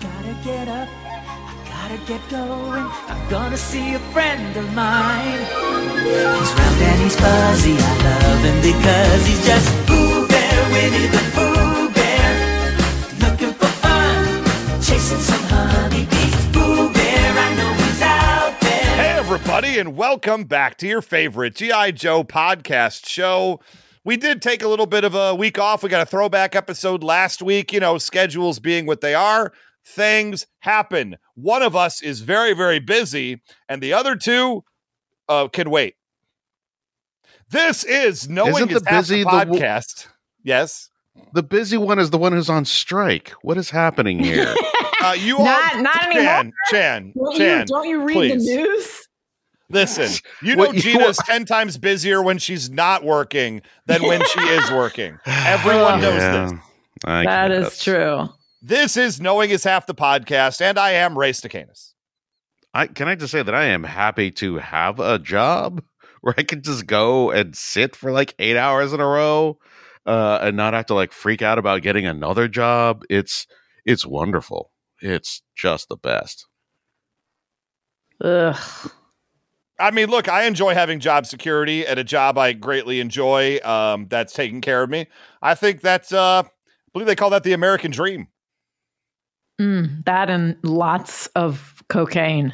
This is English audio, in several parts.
Gotta get up, I gotta get going. I'm gonna see a friend of mine. He's round and he's fuzzy, I love him because he's just Pooh Bear, Winnie the Pooh Bear. Looking for fun, chasing some honeybees. Pooh Bear, I know he's out there. Hey, everybody, and welcome back to your favorite G.I. Joe podcast show. We did take a little bit of a week off. We got a throwback episode last week, you know, schedules being what they are. Things happen. One of us is very, very busy, and the other two uh, can wait. This is Knowing Isn't the Half busy the the w- yes. The busy one is the one who's on strike. What is happening here? Uh, you Not- all, not Chan, anymore. Chan, Don't Chan, you, don't you read please. the news? Listen, you know What you Gina's are- 10 times busier when she's not working than when she is working. Everyone knows Yeah, this. I That is guess. true. This is Knowing is Half the Podcast, and I am Ray Stacanis. I can I just say that I am happy to have a job where I can just go and sit for like eight hours in a row, uh, and not have to like freak out about getting another job. It's it's wonderful. It's just the best. Ugh. I mean, look, I enjoy having job security at a job I greatly enjoy um, that's taking care of me. I think that's, uh, I believe they call that the American dream. Mm, that and lots of cocaine.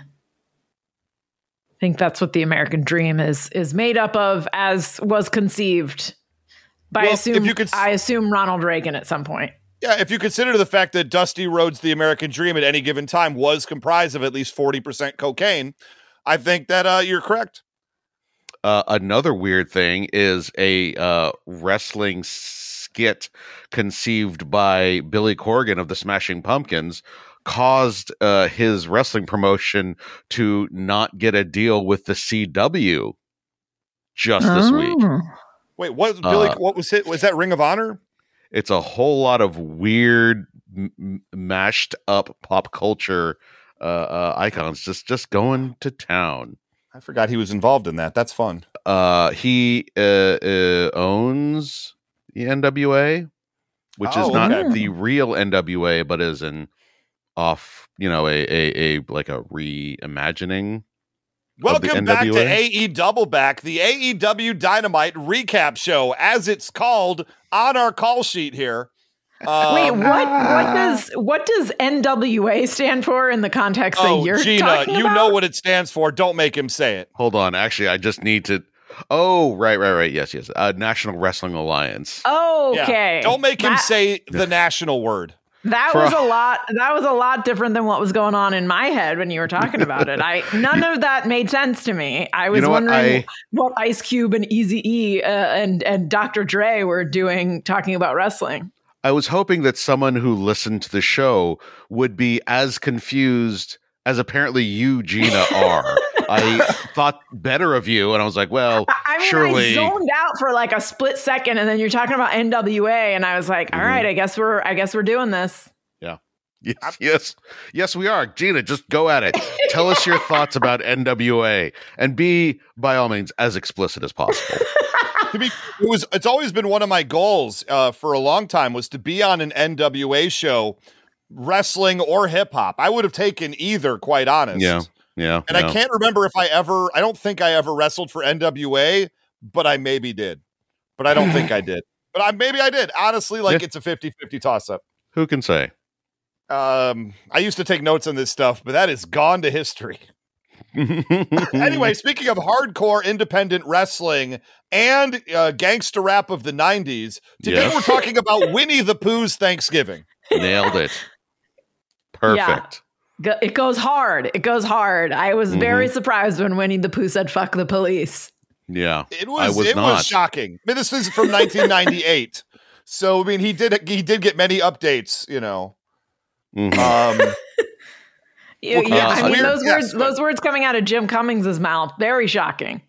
I think that's what the American dream is is made up of, as was conceived by Well, if assume you could s- I assume Ronald Reagan at some point. Yeah, if you consider the fact that Dusty Rhodes' The American Dream at any given time was comprised of at least 40% cocaine, I think that uh, you're correct. Uh, another weird thing is a uh, wrestling skit conceived by Billy Corgan of the Smashing Pumpkins caused uh, his wrestling promotion to not get a deal with the CW just this week. Oh. Wait, what was Billy? Uh, what was it? Was that Ring of Honor? It's a whole lot of weird, m- m- mashed up pop culture uh, uh, icons just just going to town. I forgot he was involved in that. That's fun. Uh, he uh, uh, owns the NWA, which is Oh, not okay. the real NWA, but is an off, you know, a a, a like a reimagining. Of Welcome back to NWA? AE Double Back, the AEW Dynamite recap show, as it's called on our call sheet here. Um, Wait, what? What does what does NWA stand for in the context Oh, that you're Gina, talking you know what it stands for. Don't make him say it. Hold on, actually, I just need to. Oh, right, right, right. Yes, yes. Uh, National Wrestling Alliance. Yeah. Okay, Don't make him That- say the national word. That For- was a lot. That was a lot different than what was going on in my head when you were talking about it. I none of that made sense to me. I was know what? wondering I- what, Ice Cube and Easy E uh, and and Dr. Dre were doing talking about wrestling. I was hoping that someone who listened to the show would be as confused as apparently you, Gina, are. I thought better of you, and I was like, well, I- I mean, surely. I zoned out for like a split second, and then you're talking about NWA, and I was like, "All Mhm. right, I guess we're I guess we're doing this." Yeah. Yes, yes, yes, we are. Gina, just go at it. Tell us your thoughts about NWA, and be by all means as explicit as possible. to be it was it's always been one of my goals uh, for a long time was to be on an NWA show wrestling or hip hop. I would have taken either quite honest. Yeah, yeah, And yeah. I can't remember if I ever I don't think I ever wrestled for NWA, but I maybe did. But I don't think I did. But I maybe I did. Honestly, like Yeah. it's a 50-50 toss up. Who can say? Um I used to take notes on this stuff, but that is gone to history. anyway, speaking of hardcore independent wrestling and uh, gangster rap of the 90s, today we're talking about Winnie the Pooh's Thanksgiving. nailed it. Perfect. Go- It goes hard. It goes hard. I was Mm-hmm. very surprised when Winnie the Pooh said "fuck the police." Yeah, It I was, was it not. was shocking. I mean, this is from 1998. so I mean he did he did get many updates, you know. Mhm. Um, You- Well, yeah, uh, I mean weird- those yes, words but- those words coming out of Jim Cummings' mouth, very shocking.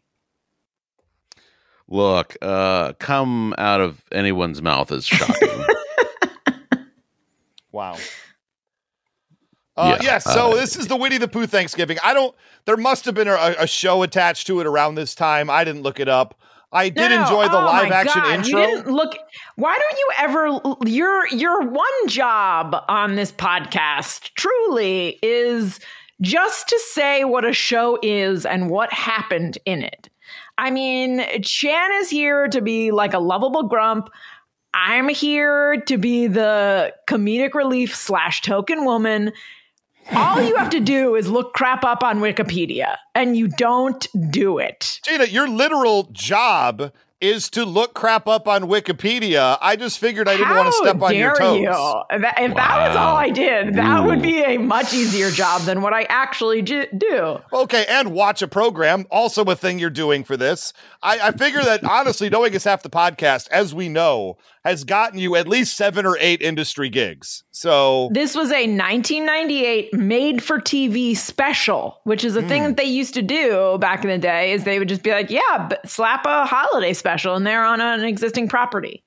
Look, uh, come out of anyone's mouth is shocking. Wow. Uh, Yeah, yes. So uh, this is the Winnie the Pooh Thanksgiving. I don't. There must have been a, a show attached to it around this time. I didn't look it up. I did no, enjoy the oh live my action God, intro. You didn't look. Why don't you ever? Your your one job on this podcast truly is just to say what a show is and what happened in it. I mean, Chan is here to be like a lovable grump. I'm here to be the comedic relief slash token woman. All you have to do is look crap up on Wikipedia, and you don't do it. Gina, your literal job is to look crap up on Wikipedia. I just figured I didn't want to step on your toes. you? If that, if that was all I did, that would be a much easier job than what I actually j- do. Okay, and watch a program, also a thing you're doing for this. I, I figure that honestly, knowing is half the podcast, as we know, has gotten you at least seven or eight industry gigs. So This was a 1998 made for TV special, which is a Hmm. thing that they used to do back in the day. Is they would just be like, "Yeah, slap a holiday special and they're on an existing property."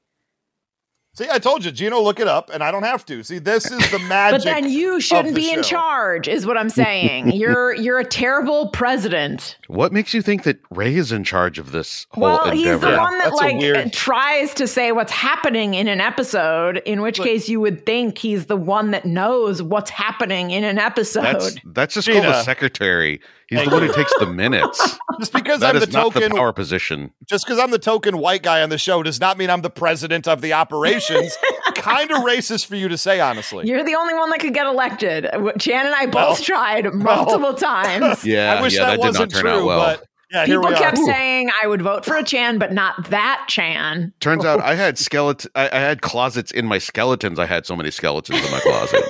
See, I told you, Gino, look it up, and I don't have to. See, this is the magic. But then you shouldn't the be in charge, is what I'm saying. you're you're a terrible president. what makes you think that Ray is in charge of this whole Well, he's endeavor? the one that That's like weird- tries to say what's happening in an episode. In which Look- case, you would think he's the one that knows what's happening in an episode. That's that's just called a secretary. He's the one who takes the minutes. just because That I'm is the not the token, power position. just because I'm the token white guy on the show, does not mean I'm the president of the operations. kind of racist for you to say, honestly. You're the only one that could get elected. Chan and I both Well, tried multiple times. Yeah, I wish yeah, that, that, did not wasn't turn true, out well. but yeah, here People we kept are. saying I would vote for a Chan, but not that Chan. Turns out I had skeleton. I, I had closets in my skeletons. I had so many skeletons in my closet.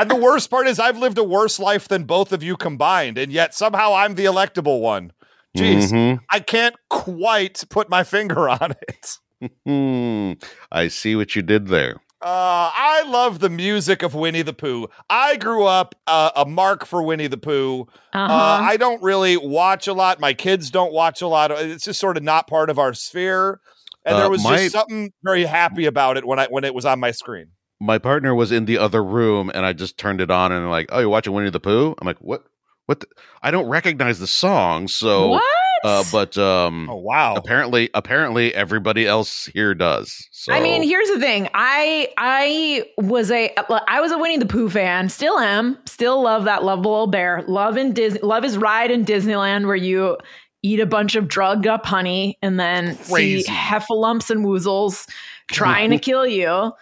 And the worst part is I've lived a worse life than both of you combined, and yet somehow I'm the electable one. Jeez, Mhm. I can't quite put my finger on it. Hmm. I see what you did there. Uh, I love the music of Winnie the Pooh. I grew up uh, a mark for Winnie the Pooh. Uh-huh. Uh, I don't really watch a lot. My kids don't watch a lot. It's just sort of not part of our sphere. And Uh, there was my- just something very happy about it when I when it was on my screen. My partner was in the other room, and I just turned it on, and like, oh, you're watching Winnie the Pooh? I'm like, what? What? The? I don't recognize the song, so. what? Uh, but um, Oh wow! apparently, apparently, everybody else here does. So I mean, here's the thing. I I was a I was a Winnie the Pooh fan. Still am. Still love that lovable old bear. Love in Disney. Love his ride in Disneyland where you eat a bunch of drugged up honey and then Crazy. see heffalumps and woozles trying to kill you.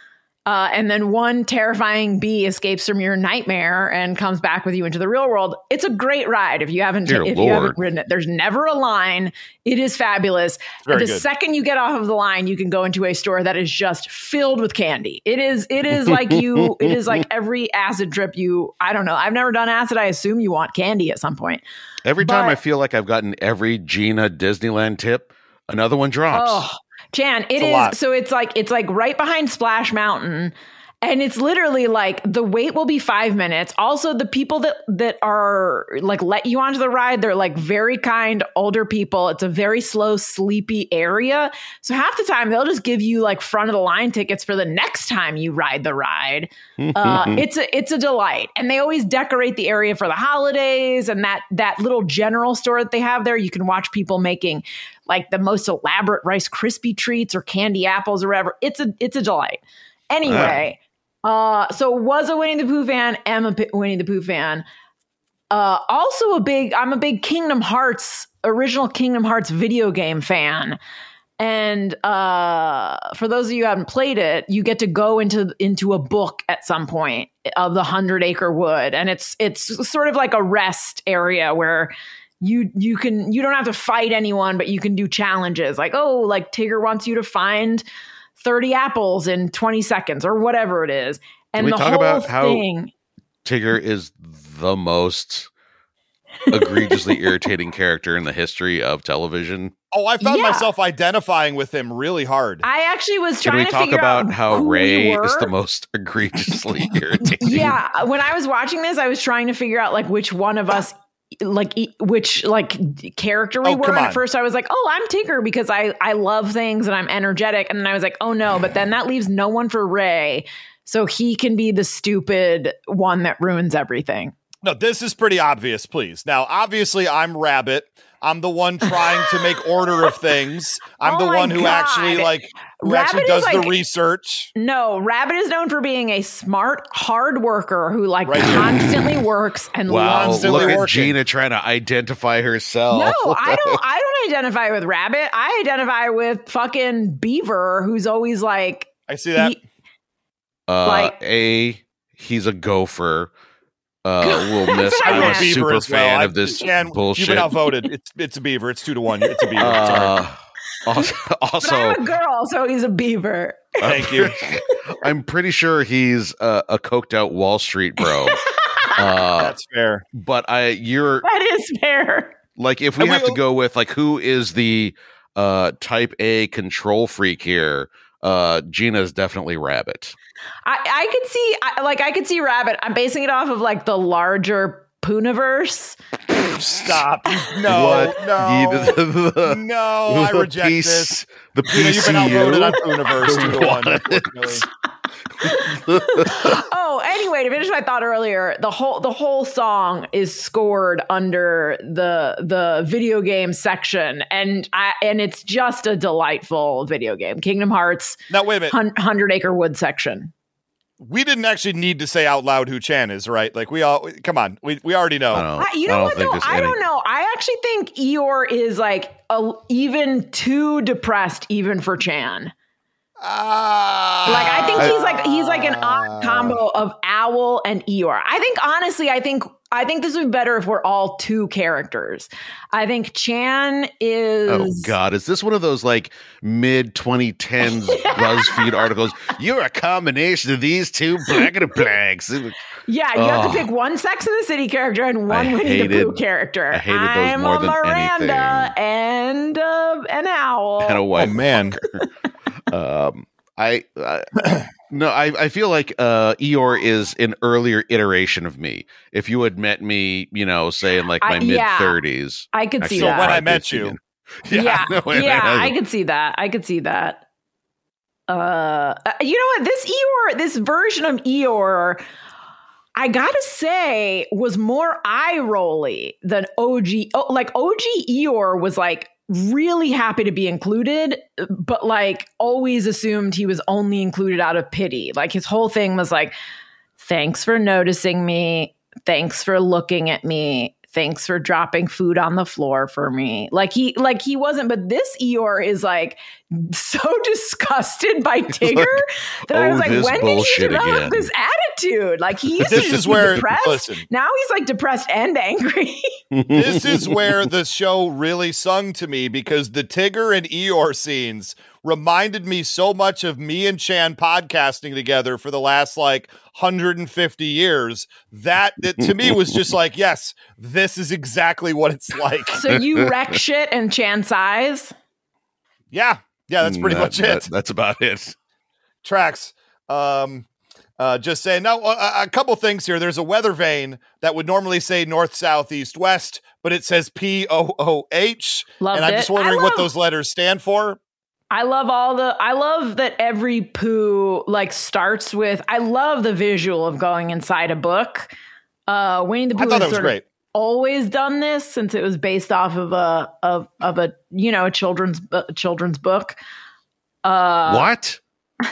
Uh, and then one terrifying bee escapes from your nightmare and comes back with you into the real world. It's a great ride if you haven't if you haven't ridden it. There's never a line. It is fabulous. very the good. second you get off of the line, you can go into a store that is just filled with candy. It is it is like you it is like every acid trip you I don't know. I've never done acid. I assume you want candy at some point. every time I feel like I've gotten every Gina Disneyland tip, another one drops. Oh, Chan, it It's is so it's like it's like right behind Splash Mountain. And it's literally like the wait will be five minutes. Also, the people that that are like let you onto the ride, they're like very kind older people. It's a very slow, sleepy area. So half the time they'll just give you like front of the line tickets for the next time you ride the ride. Uh, it's a it's a delight, and they always decorate the area for the holidays. And that that little general store that they have there, you can watch people making like the most elaborate Rice Krispie treats or candy apples or whatever. It's a it's a delight. Anyway, uh, so was a Winnie the Pooh fan. Am a P- Winnie the Pooh fan. Uh, also a big. I'm a big Kingdom Hearts original Kingdom Hearts video game fan. And uh, for those of you who haven't played it, you get to go into into a book at some point of the Hundred Acre Wood, and it's it's sort of like a rest area where you you can you don't have to fight anyone, but you can do challenges like oh, like Tigger wants you to find thirty apples in twenty seconds or whatever it is. And we the talk whole about how- thing, Tigger is the most egregiously irritating character in the history of television. Oh, I found Yeah. myself identifying with him really hard. I actually was Can trying we to talk figure about out how who we Ray is the most egregiously irritating? Yeah, when I was watching this, I was trying to figure out like which one of us like which like character we Oh, were and at first I was like oh I'm Tigger because I I love things and I'm energetic and then I was like oh no but then that leaves no one for Ray so he can be the stupid one that ruins everything No, this is pretty obvious, please. Now, obviously, I'm Rabbit. I'm the one trying to make order of things. I'm Oh the one who actually like who Rabbit actually is does the like- research. no Rabbit is known for being a smart hard worker who like Right here. constantly works and Wow, Constantly look at. Gina trying to identify herself. No, I don't. I don't identify with Rabbit. I identify with fucking Beaver, who's always like, I see that. he- Uh, Like- a he's a gopher. Uh, we'll miss. That's what I I'm a. Beaver super as well. fan I- of this and You've been outvoted. It's it's a beaver. It's two to one. It's a beaver. Sorry. Uh, also, but also I'm a girl, so he's a Beaver. Thank you. I'm pretty sure he's uh, a coked out Wall Street bro. uh, That's fair. but I, you're That is fair. like, if we And we- have to go with like who is the uh, Type A control freak here, uh, is definitely Rabbit. I, I could see, I, like, I could see Rabbit. I'm basing it off of like the larger Pooniverse. Stop. No. What? No. You- the, the- no. I the reject piece- this. The You know, you've been outvoted on PCU. Universe two to one. What? unfortunately. oh, anyway, to finish my thought earlier, the whole the whole song is scored under the the video game section, and I and it's just a delightful video game. Kingdom Hearts Now wait a minute. Hun- Hundred Acre Wood section. We didn't actually need to say out loud who Chan is, right? Like we all come on. We we already know. I don't, I, you know don't what? Though I any- don't know. I actually think Eeyore is like a, even too depressed, even for Chan. Ah. Like I think he's like he's like an odd combo of Owl and Eeyore. I think honestly, I think I think this would be better if we're all two characters. I think Chan is Oh God! Is this one of those like mid 2010s BuzzFeed articles? You're a combination of these two black and blacks. Yeah, you have Oh. to pick one Sex and the City character and one I Winnie the Pooh character. I hated those I'm more a than Miranda and uh, an owl. And a Oh white man. um i uh, no I, I feel like uh eeyore is an earlier iteration of me if you had met me you know say in like my mid yeah. 30s I could see that. when I met you. yeah, no, wait, yeah, wait, I could see that. I could see that. Uh, uh, you know what? This Eeyore, this version of Eeyore, I gotta say, was more eye rolly than OG. Oh, like OG Eeyore was like really happy to be included, but like always assumed he was only included out of pity. Like his whole thing was like, "Thanks for noticing me. Thanks for looking at me." Thanks for dropping food on the floor for me. Like he, like he wasn't, but this Eeyore is like so disgusted by Tigger that I oh, was like, when did he develop again. this attitude? Like he used This to just be where- depressed. listen. Now he's like depressed and angry. this is where the show really sung to me because the Tigger and Eeyore scenes reminded me so much of me and Chan podcasting together for the last like 150 years that it to me was just like, yes, this is exactly what it's like. so you wreck shit and Chan eyes. Yeah. Yeah, that's pretty That- much that- it. that's about it Tracks. Um uh, just saying. Now, a, a couple things here. There's a weather vane that would normally say north, south, east, west, but it says P O O H. And I'm it. just wondering I what those letters stand for. I love all the I love that every poo like starts with I love the visual of going inside a book. Uh Winnie the Pooh I thought has that was sort of great. always done this since it was based off of a of of a you know a children's uh, children's book. Uh what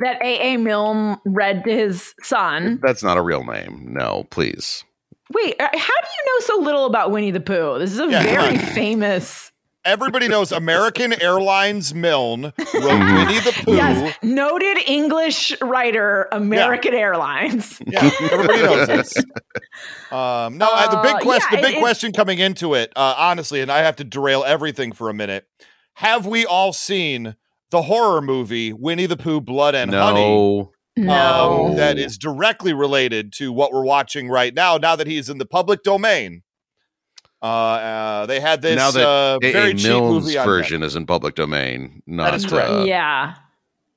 that A.A. Milne read to his son. that's not a real name no please Wait, uh, how do you know so little about Winnie the Pooh? This is a Yeah, very famous. Everybody knows American Airlines Milne wrote Mhm. Winnie the Pooh. Yes, noted English writer, American Airlines. Yeah, everybody knows this. Um, no, I- the big Uh, question, yeah, the big it- question coming into it, uh, honestly, and I have to derail everything for a minute. Have we all seen the horror movie Winnie the Pooh, Blood and Honey? no No. um, that is directly related to what we're watching right now. Now that he's in the public domain, uh, uh, they had this now that uh, A. very A. cheap Milne's movie version is in public domain, not is correct. uh, yeah.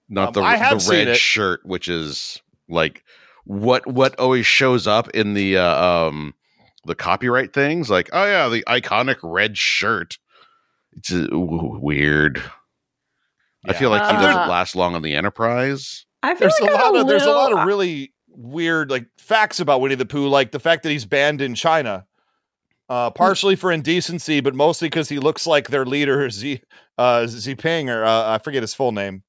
not Um, the I have the red it. shirt, which is like what what always shows up in the uh, um the copyright things. Like, oh yeah, the iconic red shirt. It's uh, w- weird. I feel like he Uh, doesn't last long on the Enterprise. I feel There's like a I'm lot of there's a lot of really weird like facts about Winnie the Pooh, like the fact that he's banned in China. Uh, partially for indecency, but mostly because he looks like their leader, Xi, uh, Xiping, or uh, I forget his full name.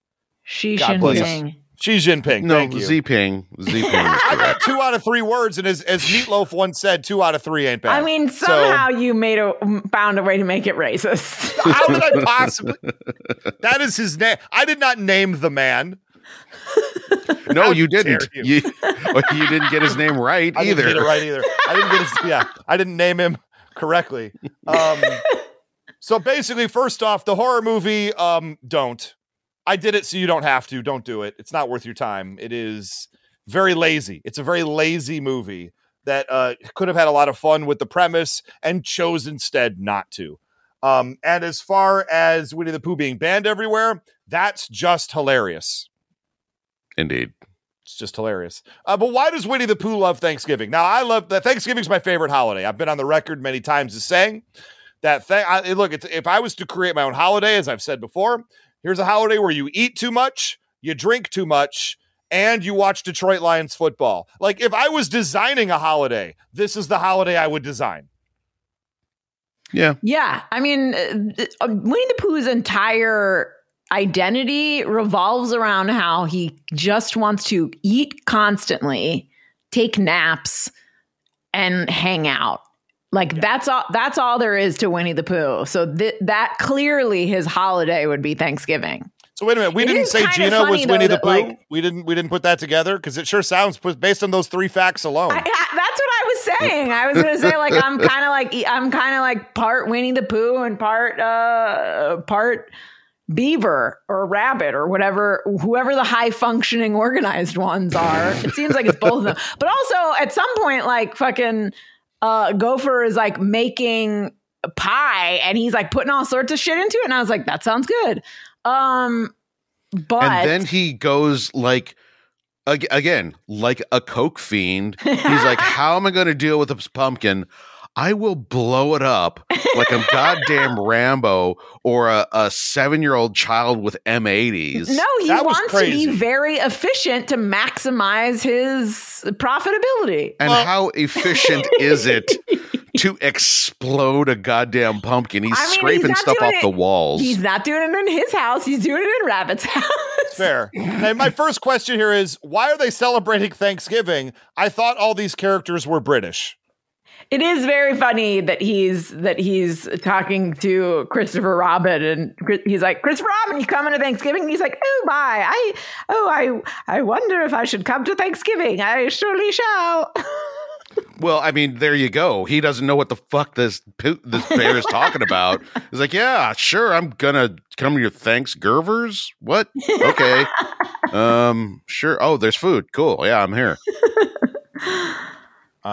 Xi God bless. Jinping. Xi Jinping. no, thank you. Z-Ping. Z-Ping I got two out of three words, and as, as Meatloaf once said, two out of three ain't bad. I mean, So- somehow you made a found a way to make it racist. how did I possibly? that is his name. I did not name the man. No, How you didn't. dare You. you didn't get his name right I either. didn't get it right either. I didn't get his. Yeah, I didn't name him correctly. Um, so basically, first off, the horror movie. Um, don't. I did it so you don't have to. Don't do it. It's not worth your time. It is very lazy. It's a very lazy movie that uh, could have had a lot of fun with the premise and chose instead not to. Um, and as far as Winnie the Pooh being banned everywhere, that's just hilarious. Indeed. It's just hilarious. Uh, but why does Winnie the Pooh love Thanksgiving? Now, I love that Thanksgiving's my favorite holiday. I've been on the record many times as saying that. Th- I, look, it's, if I was to create my own holiday, as I've said before, here's a holiday where you eat too much, you drink too much, and you watch Detroit Lions football. Like, if I was designing a holiday, this is the holiday I would design. Yeah. Yeah, I mean, uh, uh, Winnie the Pooh's entire identity revolves around how he just wants to eat constantly, take naps, and hang out. Like that's all. That's all there is to Winnie the Pooh. So th- that clearly his holiday would be Thanksgiving. So wait a minute, we It didn't say Gina was though, Winnie the Pooh. like- we didn't. We didn't put that together because it sure sounds based on those three facts alone. I, I- that's what I was saying. I was going to say like I'm kind of like I'm kind of like part Winnie the Pooh and part uh part beaver or rabbit or whatever whoever the high functioning organized ones are. It seems like it's both of them. But also at some point like fucking uh Gopher is like making pie and he's like putting all sorts of shit into it and I was like that sounds good. Um but and then he goes like ag- again like a coke fiend he's like how am i going to deal with this pumpkin i will blow it up like i'm goddamn rambo or a, a seven-year-old child with m80s No, he That wants to be very efficient to maximize his profitability. and Well- how efficient is it to explode a goddamn pumpkin he's I mean, scraping not stuff doing off the walls He's not doing it in his house. He's doing it in Rabbit's house. Fair. Now, my first question here is why are they celebrating Thanksgiving? I thought all these characters were British. It is very funny that he's that he's talking to Christopher Robin, and he's like, "Christopher Robin, you coming to Thanksgiving?" And he's like, "Oh my, I oh I I wonder if I should come to Thanksgiving. I surely shall." Well, I mean, there you go. He doesn't know what the fuck this this bear is talking about. He's like, "Yeah, sure, I'm gonna come to your Thanksgivers. What? Okay, um, sure. Oh, there's food. Cool. Yeah, I'm here.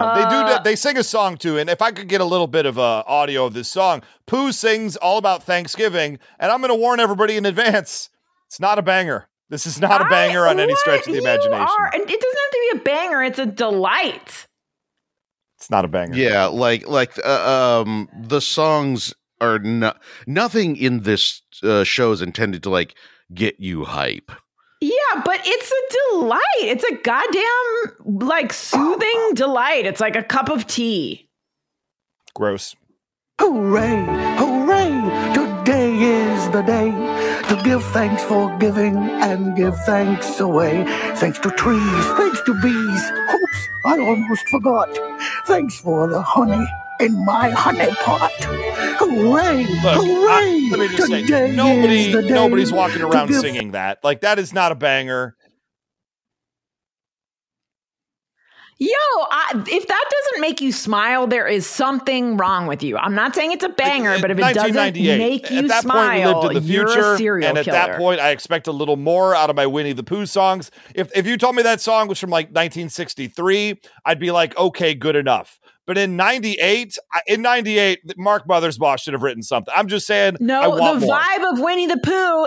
Uh, they do. Uh, They sing a song too, and if I could get a little bit of uh, audio of this song, Pooh sings all about Thanksgiving, and I'm going to warn everybody in advance: it's not a banger. This is not a I- banger on any stretch of the imagination. are- and it doesn't have to be a banger. It's a delight. It's not a banger. Yeah, like like uh, um, the songs are not nothing in this uh, show is intended to like get you hype. Yeah, but it's a delight. It's a goddamn like soothing delight. It's like a cup of tea. Gross. Hooray, hooray! Today is the day to give thanks for giving and give thanks away. Thanks to trees, thanks to bees. Oops, I almost forgot. Thanks for the honey in my honey pot. Hooray, Look, hooray! I- let me just say, Today nobody, is the day nobody's walking around give singing that. Like that is not a banger. Yo, I, if that doesn't make you smile, there is something wrong with you. I'm not saying it's a banger, but if it doesn't make you at that smile, point, we lived in the you're future, a serial and at killer. that point, I expect a little more out of my Winnie the Pooh songs. If if you told me that song was from like 1963, I'd be like, okay, good enough. But in '98, in '98, Mark Mothersbaugh should have written something. I'm just saying, I no, want the more. vibe of Winnie the Pooh.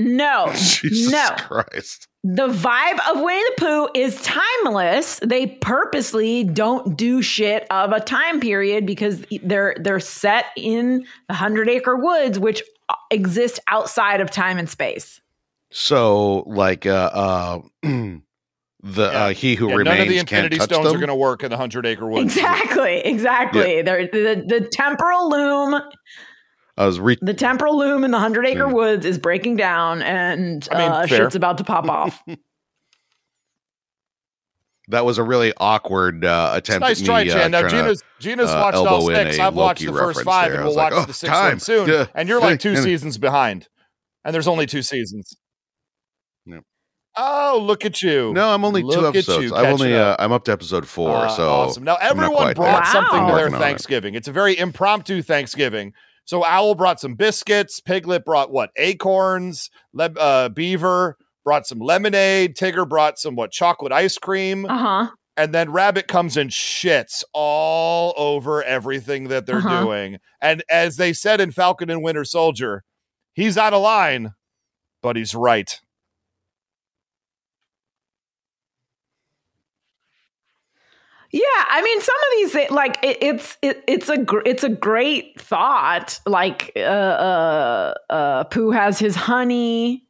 No, Jesus no. Christ. The vibe of Winnie the Pooh is timeless. They purposely don't do shit of a time period because they're they're set in the Hundred Acre Woods, which exist outside of time and space. So, like, uh, uh, the uh, he who Yeah, remains none of the can't Infinity touch Stones them. are going to work in the Hundred Acre Woods. Exactly, exactly. They're the, the temporal loom, I was re- the temporal loom in the Hundred Acre Hmm. Woods is breaking down, and I mean, uh, shit's about to pop off. that was a really awkward uh, It's attempt. nice at try, me, uh, Chan. Now trying Gina's Gina's uh, watched all six. a I've watched the first five, there. and we'll like, watch oh, the sixth time. one soon. Yeah. And you're like two seasons behind, and there's only two seasons. Yep. Oh, look at you! No, I'm only two Look at episodes. you I'm only uh, up. I'm up to episode four. Uh, so awesome. Now everyone brought there. something Wow. to their Working on it. Thanksgiving. It's a very impromptu Thanksgiving. So Owl brought some biscuits. Piglet brought what? Acorns. Le- uh, Beaver brought some lemonade. Tigger brought some what? Chocolate ice cream. Uh huh. and then Rabbit comes and shits all over everything that they're Uh-huh. doing. And as they said in Falcon and Winter Soldier, he's out of line, but he's right. Yeah, I mean, some of these like it, it's it, it's a gr- it's a great thought. Like uh, uh, uh, Pooh has his honey.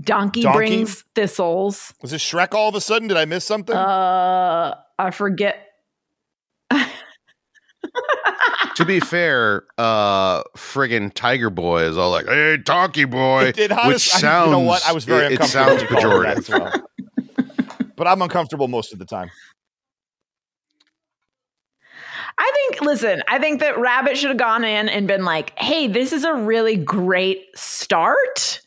Donkey, Donkey? brings thistles. Was it Shrek all of a sudden? Did I miss something? Uh, I forget. to be fair, uh, friggin' Tiger Boy is all like, "Hey, Donkey Boy," It did, which honest- I- sounds you know what? I was very it, it uncomfortable sounds when you called me that pejorative. as well. but I'm uncomfortable most of the time. I think. Listen, I think that Rabbit should have gone in and been like, "Hey, this is a really great start.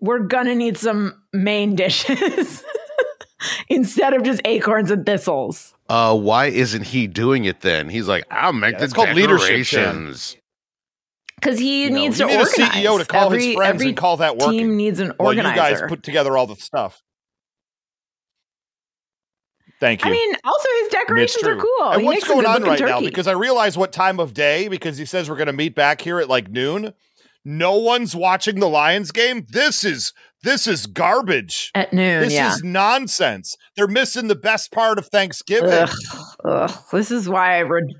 We're gonna need some main dishes." Instead of just acorns and thistles. Uh, why isn't he doing it then? He's like, "I'll make Yeah, the it's called leadership, Chan. decorations." Because he You know, needs you to need organize. a CEO to call every, his friends every and call that working. team needs an organizer. Well, you guys put together all the stuff. Thank you. I mean, also his decorations are cool. And He what's going on looking right now? turkey. Because I realize what time of day, because he says we're going to meet back here at like noon. No one's watching the Lions game. This is this is garbage. at noon, This yeah. is nonsense. They're missing the best part of Thanksgiving. Ugh, ugh. This is why I re-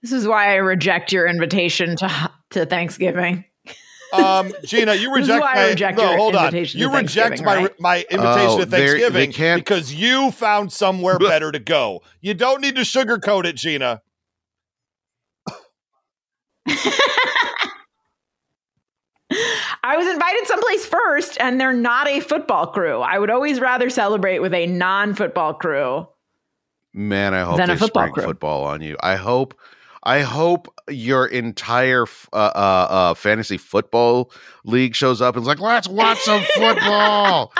this is why I reject your invitation to to Thanksgiving. Um, Gina, you reject my reject no. Hold on. invitation You to reject my Thanksgiving, my invitation Oh, to they're- they Thanksgiving can't- because you found somewhere better to go. You don't need to sugarcoat it, Gina. I was invited someplace first, and they're not a football crew. I would always rather celebrate with a non-football crew. Man, I hope Than a football spring crew. football on you. I hope, I hope your entire f- uh, uh, uh, fantasy football league shows up and is like, let's watch some football.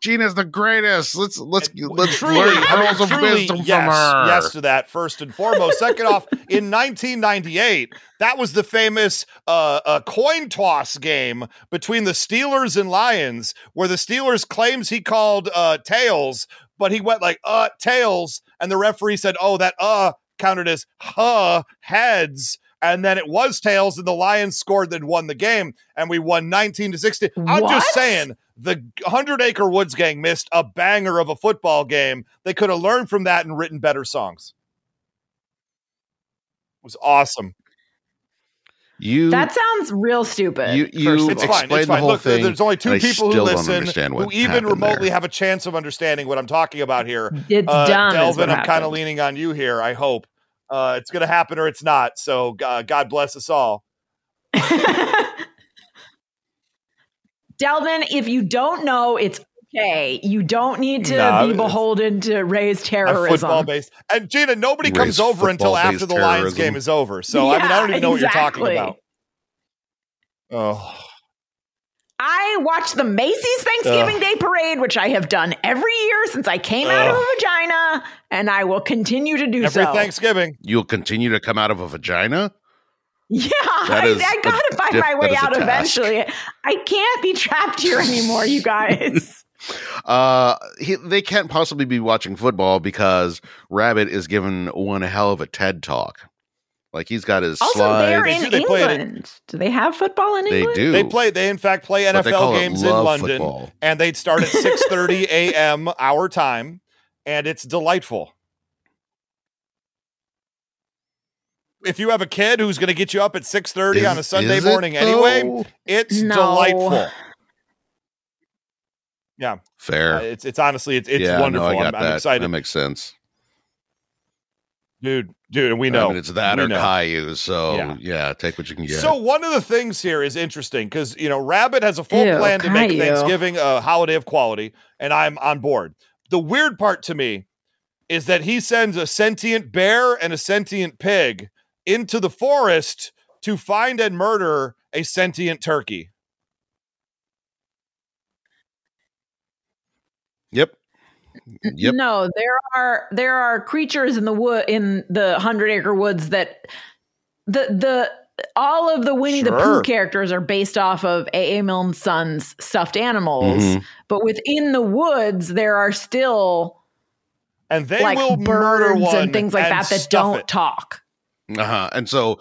Gina's the greatest. Let's let's let's truly, learn I mean, pearls of truly, wisdom yes, from her. Yes to that first and foremost. Second off, in 1998, that was the famous uh, uh, coin toss game between the Steelers and Lions, where the Steelers claims he called uh, tails, but he went like uh tails, and the referee said, "Oh, that uh counted as huh heads." And then it was tails, and the Lions scored and won the game, and we won 19 to 16. I'm What? just saying, the 100 Acre Woods Gang missed a banger of a football game. They could have learned from that and written better songs. It was awesome. You That sounds real stupid. You- first you It's all. fine. explain It's the fine. whole Look, thing, there's only two people who listen who even remotely there. have a chance of understanding what I'm talking about here. It's Uh, dumb. Delvin, I'm kind of leaning on you here. I hope uh, it's going to happen or it's not. So uh, God bless us all. Delvin, if you don't know, it's okay. You don't need to No, be beholden to raise terrorism. football based. And Gina, nobody Raise comes over until after football-based the Lions terrorism. game is over. So I mean, I don't Yeah, even know what you're talking exactly. about. Oh, I watched the Macy's Thanksgiving Day Parade, which I have done every year since I came out of a Ugh. vagina, and I will continue to do Every so. Thanksgiving. You'll continue to come out of a vagina? Yeah, That I, is I a gotta find diff- my that way is a out task. eventually. I can't be trapped here anymore, you guys. Uh, he, they can't possibly be watching football because Rabbit is given one hell of a TED talk. Like he's got his also, slides. they're They in do- they play it in- England. Do they have football in They England? do. They play. They in fact play But they call NFL games in London, football. and they'd start at six thirty a.m. our time, and it's delightful. If you have a kid who's going to get you up at six thirty Is- on a Sunday is it, morning anyway, it's No. delightful. Yeah, Fair. Uh, it's it's honestly it's it's yeah, wonderful. No, I I'm, got I'm excited, That makes sense. dude. Dude, and we know I mean, it's that We or know. Caillou. So Yeah. yeah. take what you can get. So one of the things here is interesting because you know Rabbit has a full Ew, plan to make Thanksgiving a holiday of quality, and I'm on board. The weird part to me is that he sends a sentient bear and a sentient pig into the forest to find and murder a sentient turkey. yep. Yep. No, there are there are creatures in the wood in the Hundred Acre Woods that the the all of the Winnie the Pooh characters are based off of A. A. Milne Son's stuffed animals, Mhm. but within the woods there are still And they like will murder birds one and things like and that that don't it. talk. Uh-huh. And so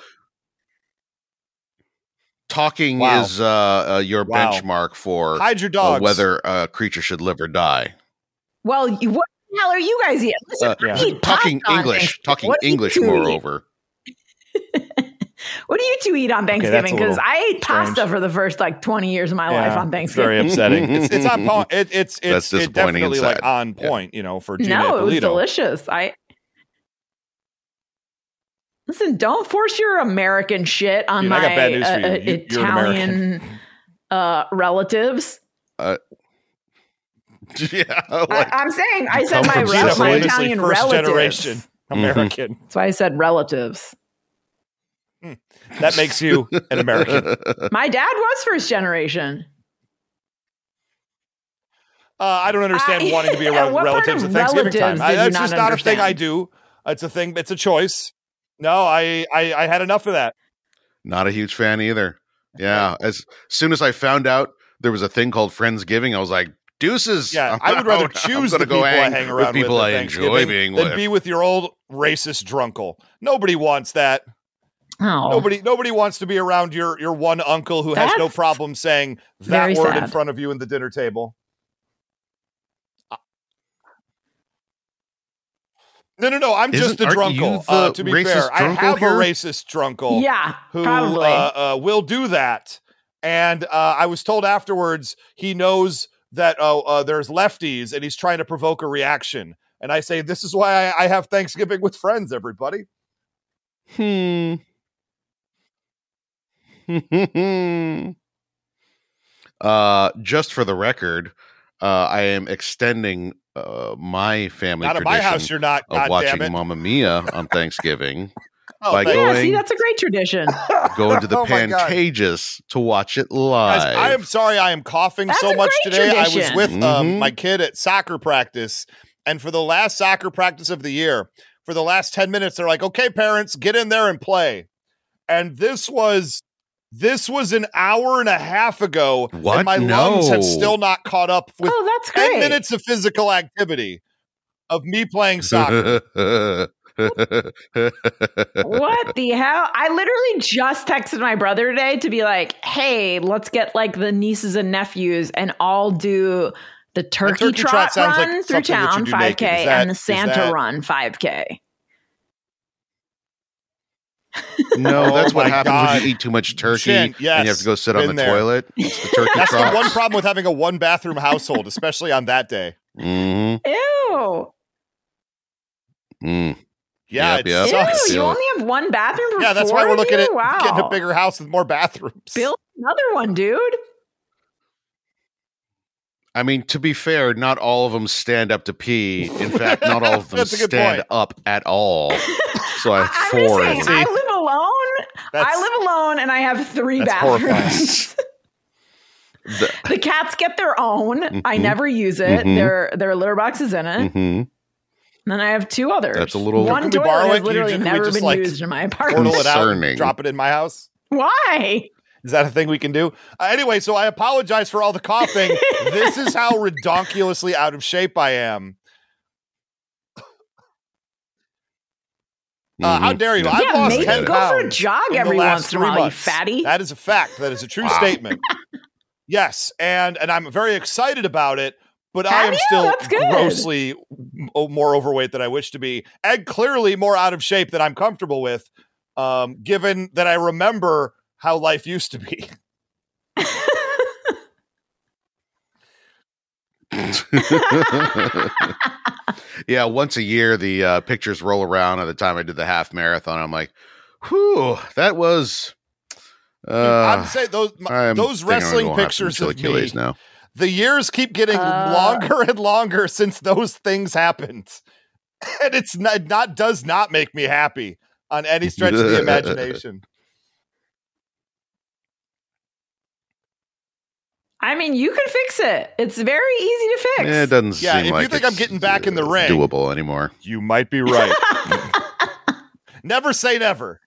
talking Wow. is uh, uh your Wow. benchmark for Hide your uh, whether a creature should live or die. Well, you, what the hell are you guys eating? Listen, Uh, Yeah. eat talking English, talking What English moreover. What do you two eat on Thanksgiving? Because little I ate pasta strange. for the first like twenty years of my life on it's very Thanksgiving. upsetting. it's, it's on point. It, it's That's it's it disappointing definitely like sad. on Yeah. point. You know, for Gina no, it was delicious. I listen. Don't force your American shit on Dude, my got bad news for uh, you. uh, You- Italian uh, relatives. yeah. I, Like, I'm saying I said my, from re- my Italian first relatives. generation Mm-hmm. American. That's why I said relatives. That makes you an American. My dad was first generation. Uh, I don't understand I- wanting to be around what relatives at Thanksgiving time. I, that's not just not a thing I do. It's a thing. It's a choice. No, I, I I had enough of that. Not a huge fan either. Yeah. As soon as I found out there was a thing called Friendsgiving, I was like, deuces. Yeah, I'm I would rather out. choose the gonna people go I hang hang with around people at I enjoy Thanksgiving being than with. be with your old racist drunkle. Nobody wants that. Oh, Nobody nobody wants to be around your your one uncle who has no problem saying that very word in front of you in the dinner table. Uh, No, no, no. I'm just Isn't- a aren't drunkle. the Uh, to be racist fair, I have here? a racist drunkle yeah, who probably. uh, uh, will do that. And uh, I was told afterwards he knows that uh, uh, there's lefties and he's trying to provoke a reaction. And I say, this is why I, I have Thanksgiving with friends, everybody. Hmm. uh, just for the record, uh, I am extending uh, my family Not at my house, you're not. of God watching damn it. Mamma Mia on Thanksgiving. Oh, by thank- yeah, going- see, that's a great tradition. Going to the Oh my Pantages to watch it live. Guys, I am sorry I am coughing That's so much great today. I was with um, Mhm. my kid at soccer practice, and for the last soccer practice of the year, for the last 10 minutes, they're like, okay, parents, get in there and play. And this was this was an hour and a half ago. What? And my lungs have still not caught up with oh, that's 10 minutes of physical activity of me playing soccer. what the hell? I literally just texted my brother today to be like, "Hey, let's get like the nieces and nephews and all do the turkey, turkey trot trot, sounds like run through something that you town 5K that- and the Santa that- run 5K." no, that's what happens God. when you eat too much turkey Chin, and you have to go sit on the there. toilet. It's the turkey That's the one problem with having a one bathroom household, especially on that day. Mhm. Ew. Mm. Yeah, Yep, it yep. sucks. Ew, you only have one bathroom for Yeah, that's why we're looking you? at wow. getting a bigger house with more bathrooms. Build another one, dude. I mean, to be fair, not all of them stand up to pee. In fact, not all of them That's a good stand point. up at all. So I have I'm four. just saying, I live alone. That's- I live alone and I have three bathrooms. The- The cats get their own. I Mhm. never use it. Mhm. Their their litter box is in it. Mhm. And then I have two others. That's a little- one Can we toilet borrow has literally ju- can we never been like, used in my apartment. Portal it out, drop it in my house. Why? Is that a thing we can do? Uh, anyway, so I apologize for all the coughing. this is how redonkulously out of shape I am. Uh, How Mhm. dare you? Yeah. I've yeah, lost maybe 10 go for a pounds jog in the every last once in a three while, you months. fatty. That is a fact. That is a true Wow. statement. Yes, and and I'm very excited about it. But I am you? still grossly more overweight than I wish to be, and clearly more out of shape than I'm comfortable with. Um, given that I remember how life used to be. yeah, once a year the uh, pictures roll around at the time I did the half marathon. I'm like, whew, that was. Uh, I'm saying those my- those wrestling have pictures of me. now. The years keep getting Uh. longer and longer since those things happened, and it's not, not does not make me happy on any stretch of the imagination. I mean, you can fix it. It's very easy to fix. Eh, it doesn't Yeah, seem if you think I'm getting back in the uh, ring- doable anymore. You might be right. never say never.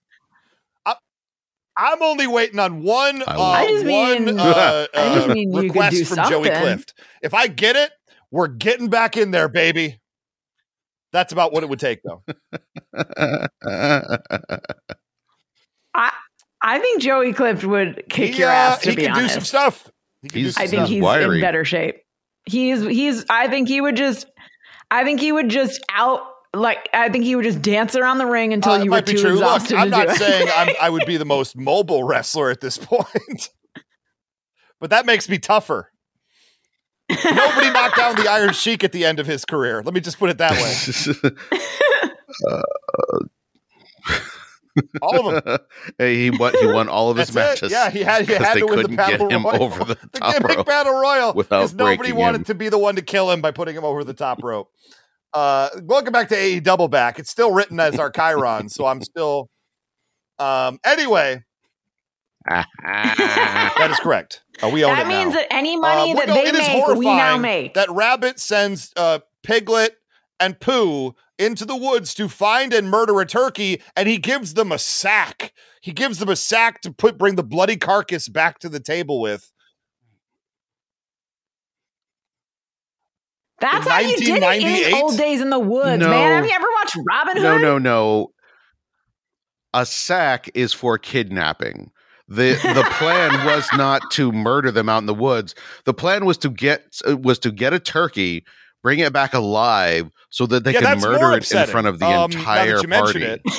I, I'm only waiting on one. Uh. I just one mean- uh, I just uh, mean you could request do from Joey. Clift. If I get it, we're getting back in there, baby. That's about what it would take, though. I I think Joey Clift would kick he, your uh, ass. To he be can honest, do some stuff. He can do He's- some I think stuff. he's wiry. in better shape. He's he's. I think he would just. I think he would just out. Like I think he would just dance around the ring until Uh, you were too true. Look, exhausted I'm to not do it. saying I'm, I would be the most mobile wrestler at this point, but that makes me tougher. Nobody knocked down the Iron Sheik at the end of his career. Let me just put it that way. All of them. hey, he won. He won all of his That's matches. it. Yeah, he had, he 'cause had they to win couldn't get battle him royal. over the the top gimmick rope battle royal without because nobody wanted him. to be the one to kill him by putting him over the top rope. Uh, welcome back to AE Double Back. It's still written as our Chiron, so I'm still. Um. Anyway, that is correct. Uh, we own that it means now. that any money Uh, that no, they make, we now make. That Rabbit sends uh, Piglet and Pooh into the woods to find and murder a turkey, and he gives them a sack. He gives them a sack to put bring the bloody carcass back to the table with. That's in how you did it in the old days in the woods, No. man. Have you ever watched Robin Hood? no, no, no. A sack is for kidnapping. the The plan was not to murder them out in the woods. The plan was to get was to get a turkey, bring it back alive, so that they Yeah, can murder it in front of the Um, entire you party. it.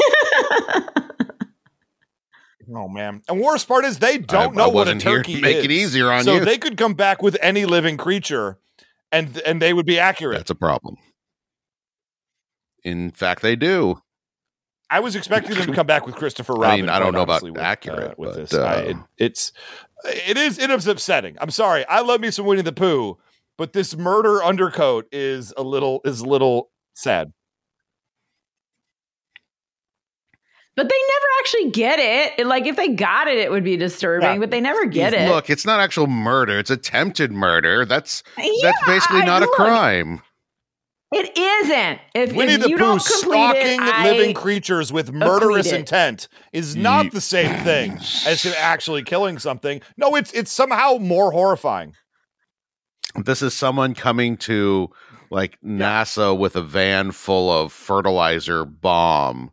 Oh man! And worst part is they don't I know what a wasn't here to turkey make is. it easier on so you. they could come back with any living creature, and and they would be accurate. That's a problem. In fact, they do. I was expecting them to come back with Christopher I Robin. mean, I don't know about with, accurate, uh, with but, this. I, uh, it, it's it is it is upsetting. I'm sorry. I love me some Winnie the Pooh, but this murder undercoat is a little is a little sad. But they never actually get it. It- Like if they got it, it would be disturbing. Yeah. But they never get it. Look, it's not actual murder; it's attempted murder. That's Yeah, that's basically not a look, crime. It isn't. If, Winnie if the you Pooh stalking it, living I, creatures with murderous intent is not the same thing as him actually killing something. No, it's it's somehow more horrifying. This is someone coming to like NASA with a van full of fertilizer bomb.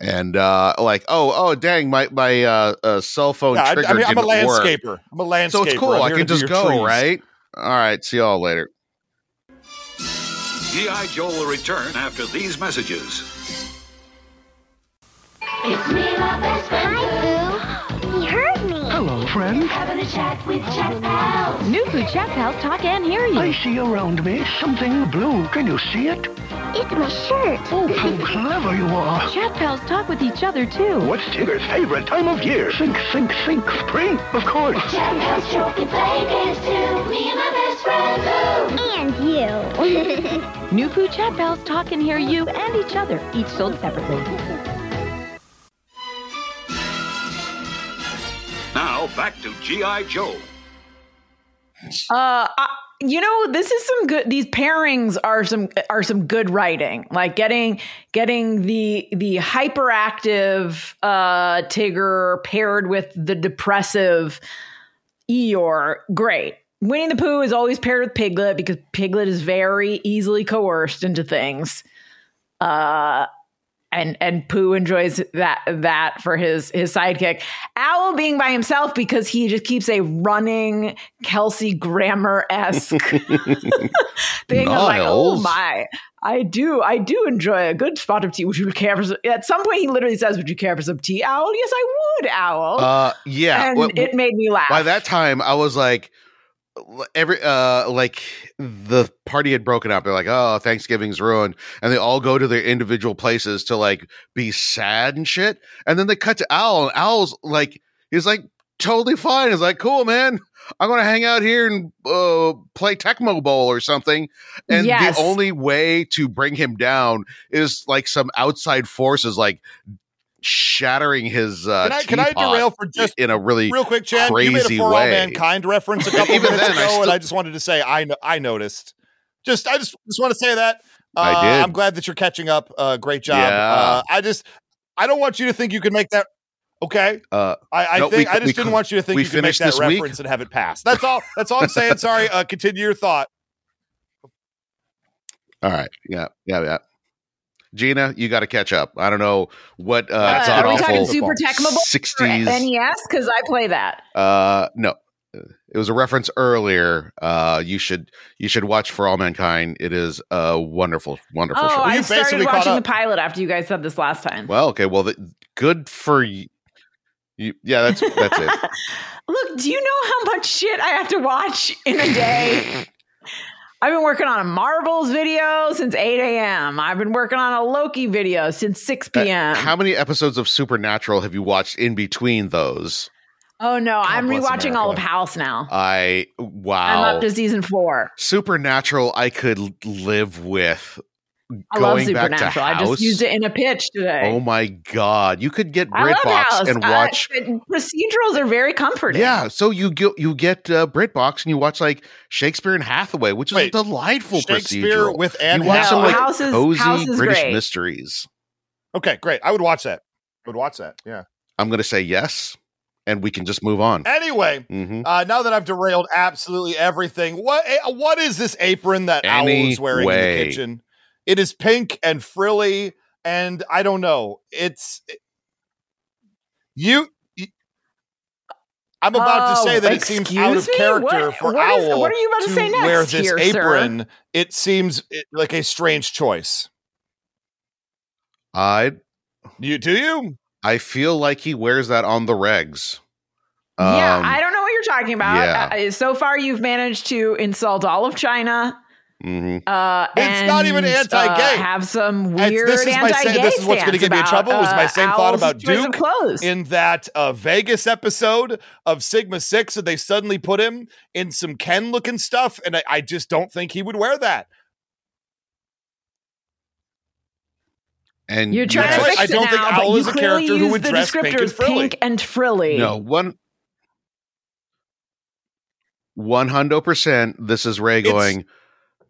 And uh like, oh, oh dang, my my uh, uh cell phone Yeah, I, trigger I mean, I'm a didn't work. landscaper. I'm a landscaper. So it's cool. I'm I can just go, trees. right? All right, see y'all later. G.I. Joe will return after these messages. It's me, my best friend. Hi, Boo. He heard me. Hello, friend. Having a chat with Chat Pals. New food chat pals talk and hear you. I see around me something blue. Can you see it? It's my shirt. Oh, how clever you are. Chat pals talk with each other too. What's Tigger's favorite time of year? Sink, sink, sink. Spring, of course. Chat Pals joke and play games too. Me and my best friend Boo. And you. New food chat pals talk and hear you and each other, each sold separately. Now back to G.I. Joe. Uh, I, you know, this is some good. These pairings are some are some good writing. Like getting getting the the hyperactive uh, Tigger paired with the depressive Eeyore. Great. Winnie the Pooh is always paired with Piglet because Piglet is very easily coerced into things. Uh, and and Pooh enjoys that that for his his sidekick. Owl being by himself because he just keeps a running Kelsey Grammer esque thing. I'm like, oh my, I do I do enjoy a good spot of tea. Would you care for? Some, at some point, he literally says, "Would you care for some tea, Owl?" Yes, I would, Owl. Uh, yeah. and well, it made me laugh. by that time, I was like, every uh, like the party had broken up. They're like, oh, Thanksgiving's ruined, and they all go to their individual places to like be sad and shit. And then they cut to Owl, and Owl's like, he's like totally fine. He's like, cool, man. I'm gonna hang out here and uh, play Tecmo Bowl or something. And Yes. the only way to bring him down is like some outside forces, like shattering his. Uh, Can I, can I derail for just in a really real quick, Chan? You made a crazy For All way. Mankind reference a couple Even minutes then, I ago, and I just wanted to say I no- I noticed. Just I just just want to say that uh, I did. I'm glad that you're catching up. Uh, great job. Yeah. Uh, I just I don't want you to think you can make that. Okay, Uh, I, I No, think we- I just didn't could- want you to think you can make that this week? reference and have it pass. That's all. That's all I'm saying. Sorry. Uh, continue your thought. All right. Yeah. Yeah. Yeah. Gina, you got to catch up. I don't know what uh, Uh, god are we talking Super Tecmo Bowl or sixties. NES? Because I play that. Uh, no, it was a reference earlier. Uh, you should you should watch For All Mankind. It is a wonderful, wonderful Oh, show. I you started basically caught watching the pilot after you guys said this last time. well, okay. Well, the, good for you. you. Yeah, that's that's it. Look, do you know how much shit I have to watch in a day? I've been working on a Marvels video since 8 a.m. I've been working on a Loki video since 6 Uh, p.m. How many episodes of Supernatural have you watched in between those? oh no, I'm bless rewatching all of America. House now. I wow. I'm wow. up to season four. Supernatural, I could live with. I love Going back to Supernatural. I just used it in a pitch today. Oh my god, you could get BritBox House. and Uh, watch. procedurals are very comforting. yeah, so you get you get uh, BritBox and you watch like Shakespeare and Hathaway, which is Wait, a delightful Shakespeare procedural. with Anne you watch some like House is- cozy House is British great. mysteries. Okay, great. I would watch that. I would watch that. Yeah. I'm going to say yes, and we can just move on. Anyway, hmm Uh, now that I've derailed absolutely everything, what eh, what is this apron that Owl is wearing in the kitchen? It is pink and frilly, and I don't know. It's you. I'm about to say Oh, that it seems out of excuse me? character What- for what is- Owl what are you about to say wear next this here, sir? apron. It seems eh, like a strange choice. I You do you? I feel like he wears that on the regs. yeah, Um, I don't know what you're talking about. yeah. Uh, so far, you've managed to insult all of China. Mhm. Uh, It's not even anti-gay. Uh, have some It's- weird this is my sa- anti-gay this is what's gonna stance get me in about, trouble, was my uh, same thought about Duke clothes. in that uh, Vegas episode of Sigma Six, and they suddenly put him in some Ken looking stuff, and I, I just don't think he would wear that. And You're trying to fix I it don't think now, Owl but is you a clearly character who use would the dress pink and descriptors frilly. pink and frilly. no one. One hundred percent. This is Ray It's- going.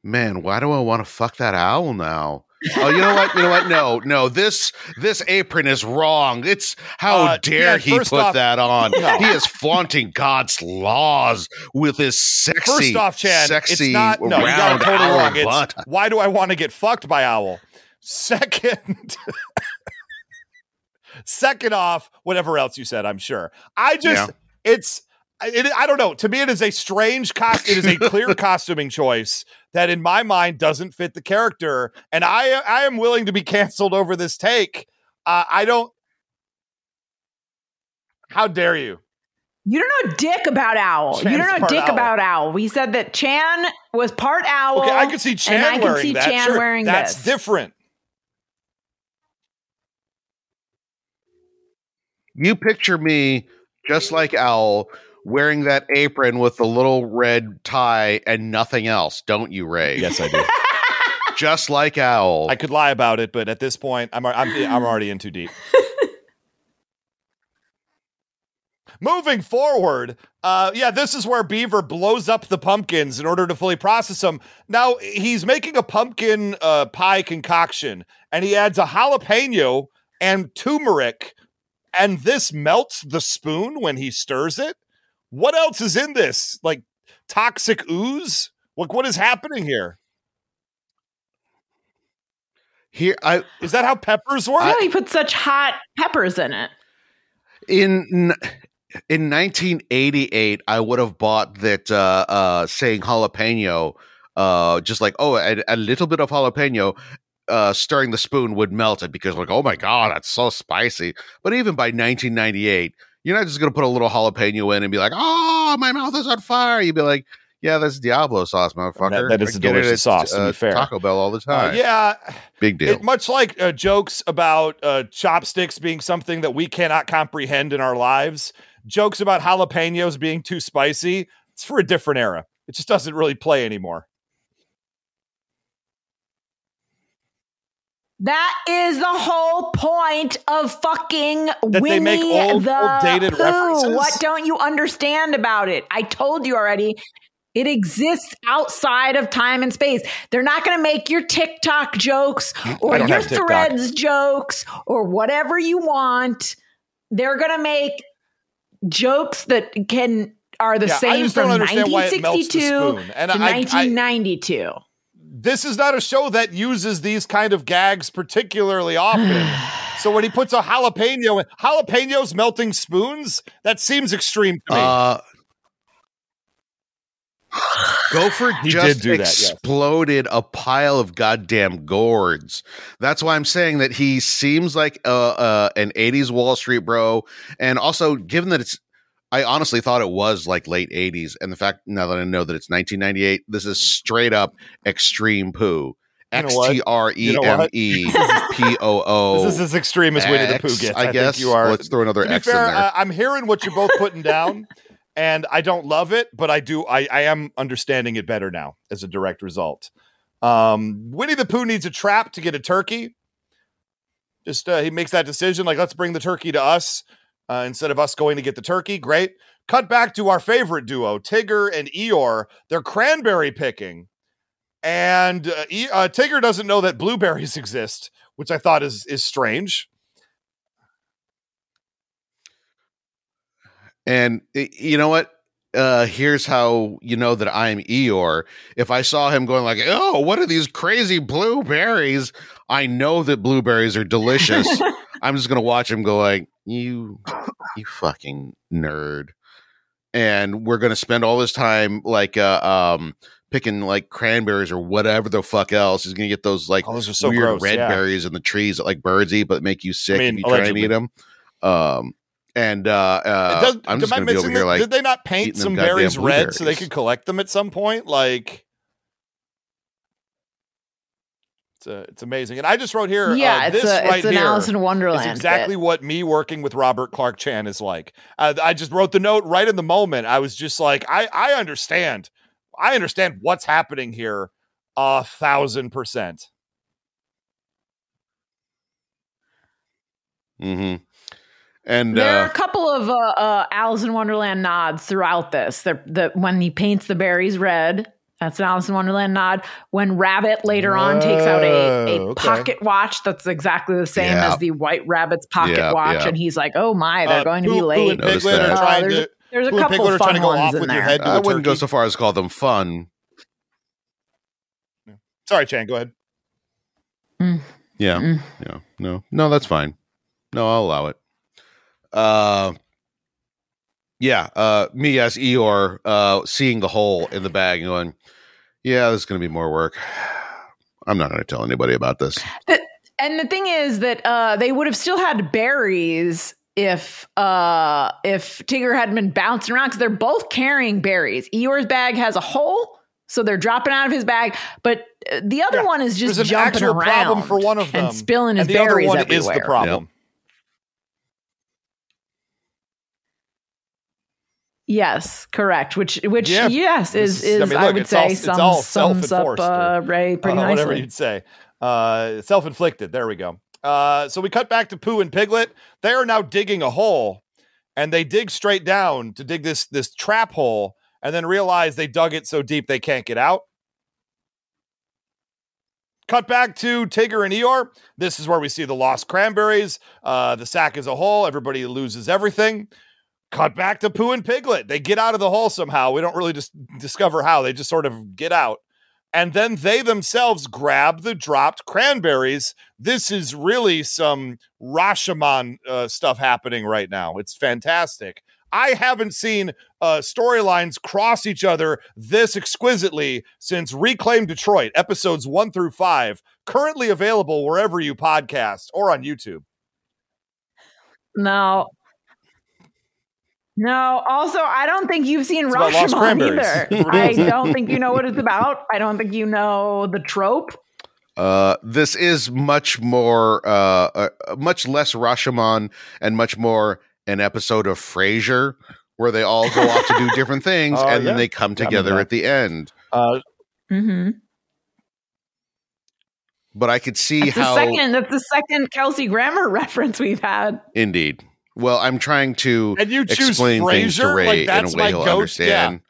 Man, why do I want to fuck that owl now? Oh, you know what? You know what? No, no. This this apron is wrong. It's how Uh, dare yeah, he put off- that on? No. He is flaunting God's laws with his sexy, First off, Chan, sexy it's not. No, you got it totally wrong. It's butt. why do I want to get fucked by Owl? Second. Second off, whatever else you said, I'm sure. I just, it's, it, I don't know. To me, it is a strange cost. It is a clear costuming choice that, in my mind, doesn't fit the character, and I, I am willing to be canceled over this take. Uh, I don't. How dare you? You don't know dick about Owl. Chan's you don't know dick owl. about Owl. We said that Chan was part owl. Okay, I could see Chan and I wearing can see that. Chan sure. wearing That's this. different. You picture me just like Owl wearing that apron with the little red tie and nothing else, don't you, Ray? Yes, I do. Just like Owl. I could lie about it, but at this point, I'm I'm I'm already in too deep. moving forward, uh, yeah, this is where Beaver blows up the pumpkins in order to fully process them. Now he's making a pumpkin uh, pie concoction, and he adds a jalapeno and turmeric, and this melts the spoon when he stirs it. What else is in this? Like toxic ooze? Like what is happening here? Here, I Is that how peppers work? Oh, he put such hot peppers in it. in in 1988 i would have bought that uh uh saying jalapeno uh just like oh a, a little bit of jalapeno uh stirring the spoon would melt it because like oh my god that's so spicy but even by 1998 you're not just gonna put a little jalapeno in and be like oh my mouth is on fire you'd be like yeah that's diablo sauce motherfucker that is I a delicious at, sauce, to be uh, fair. taco bell all the Uh, time yeah, big deal It, much like uh, jokes about uh, chopsticks being something that we cannot comprehend in our lives, jokes about jalapenos being too spicy, it's for a different era. It just doesn't really play anymore. That is the whole point of fucking That Winnie they make old- the old dated Pooh. references? What don't you understand about it? I told you already. It exists outside of time and space. They're not going to make your TikTok jokes or your threads jokes or whatever you want. They're going to make jokes that can are the Yeah, same from don't understand why it melts the 1962 spoon. And to I- I- 1992. This is not a show that uses these kind of gags particularly often. so when he puts a jalapeno, jalapenos melting spoons, that seems extreme to me. Uh, Gopher just did do that, yes. exploded a pile of goddamn gourds. That's why I'm saying that he seems like uh, uh, an '80s Wall Street bro, and also given that it's, I honestly thought it was like late '80s, and the fact now that I know that it's 1998, this is straight up extreme poo. X? T R E M? E P O O. this is as extreme as Winnie the Pooh gets. I I, guess. you are. Let's throw another to X in there. I, I'm hearing what you're both putting down, and I don't love it, but I do. I, I am understanding it better now as a direct result. Um, Winnie the Pooh needs a trap to get a turkey. Just uh, he makes that decision, like let's bring the turkey to us uh, instead of us going to get the turkey. Great. Cut back to our favorite duo, Tigger and Eeyore. They're cranberry picking, and uh, E- uh, Tigger doesn't know that blueberries exist, which I thought is is strange. And you know what? Uh, here's how you know that I'm Eeyore. If I saw him going like, "Oh, what are these crazy blueberries?" I know that blueberries are delicious. I'm just gonna watch him go like, "You, you fucking nerd," and we're gonna spend all this time like, uh, um, picking like cranberries or whatever the fuck else. He's gonna get those like Oh, those so weird gross, red yeah. berries in the trees that like birds eat, but make you sick mean, if you try and eat them. Um, and uh, uh Does- I'm just gonna be over here like, did they not paint some berries red so they could collect them at some point? Like, it's uh, it's amazing. And I just wrote here, Yeah, uh, it's this a right it's an here Alice in Wonderland. is exactly bit. what me working with Robert Clark Chan is like. Uh, I just wrote the note right in the moment. I was just like, I I understand, I understand what's happening here, a thousand percent. mm-hmm. and There are uh, a couple of uh, uh, Alice in Wonderland nods throughout this. The, the when he paints the berries red, that's an Alice in Wonderland nod. When Rabbit later on takes out a, a okay. pocket watch, that's exactly the same Yeah. as the White Rabbit's pocket Yeah, watch, yeah. and he's like, "Oh my, they're Uh, going to Pooh- be late." and Piglet are Uh, trying there's, to. there's a Pooh couple Piglet are trying fun to go off ones in with your there. head to I a wouldn't go so far as to call them fun. Sorry, Chan. Go ahead. Yeah, Mm. yeah, no, no, that's fine. No, I'll allow it. Uh, yeah, uh, me as Eeyore, uh, seeing the hole in the bag and going, yeah, there's going to be more work. I'm not going to tell anybody about this. And the thing is that uh, they would have still had berries if uh, if Tigger hadn't been bouncing around because they're both carrying berries. Eeyore's bag has a hole, so they're dropping out of his bag. But uh, the other Yeah, one is just There's an jumping around problem for one of them, and spilling his and the other berries one everywhere. is the problem. Yes, correct. Which which Yeah. yes is is- is I I, mean, look, would it's all- say it's all sums up uh, Ray pretty uh, whatever you'd say. Uh, self-inflicted. There we go. Uh, so we cut back to Pooh and Piglet. They are now digging a hole, and they dig straight down to dig this this trap hole and then realize they dug it so deep they can't get out. Cut back to Tigger and Eeyore. This is where we see the lost cranberries. Uh, the sack as a whole. Everybody loses everything. Cut back to Pooh and Piglet. They get out of the hole somehow. We don't really just discover how. They just sort of get out. And then they themselves grab the dropped cranberries. This is really some Rashomon uh, stuff happening right now. It's fantastic. I haven't seen uh, storylines cross each other this exquisitely since Reclaim Detroit, episodes one through five, currently available wherever you podcast or on YouTube. No. No, also, I don't think you've seen It's about lost Rashomon either. I don't think you know what it's about. I don't think you know the trope. Uh, this is much more, uh, uh, much less Rashomon and much more an episode of Frasier where they all go off to do different things Oh, and then yeah. they come Yeah, I mean together at the end. Uh, Mm-hmm. But I could see That's the how, second. That's the second Kelsey Grammer reference we've had. indeed. Well, I'm trying to and you choose explain things to Frasier? Ray Like in a way he'll goat. understand.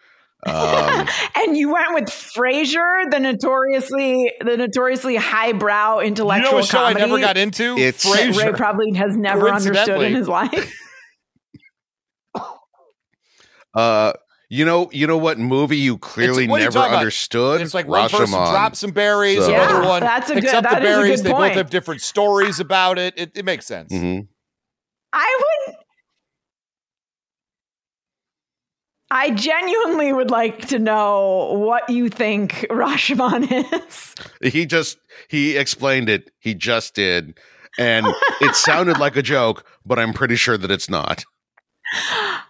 Um, And you went with Frasier, the notoriously the notoriously highbrow Yeah. You intellectual know a show I never got into? It's- that Ray probably has never understood in his life. uh, you know, you know what movie you clearly what are you never about? understood? It's like one person Rashomon. drops some berries, So- the other Yeah, one that's a picks good- up the that is a good berries. They both have different stories about it. It, it makes sense. Mhm. I would. I genuinely would like to know what you think Rashomon is. He just he explained it. He just did, and it sounded like a joke, but I'm pretty sure that it's not.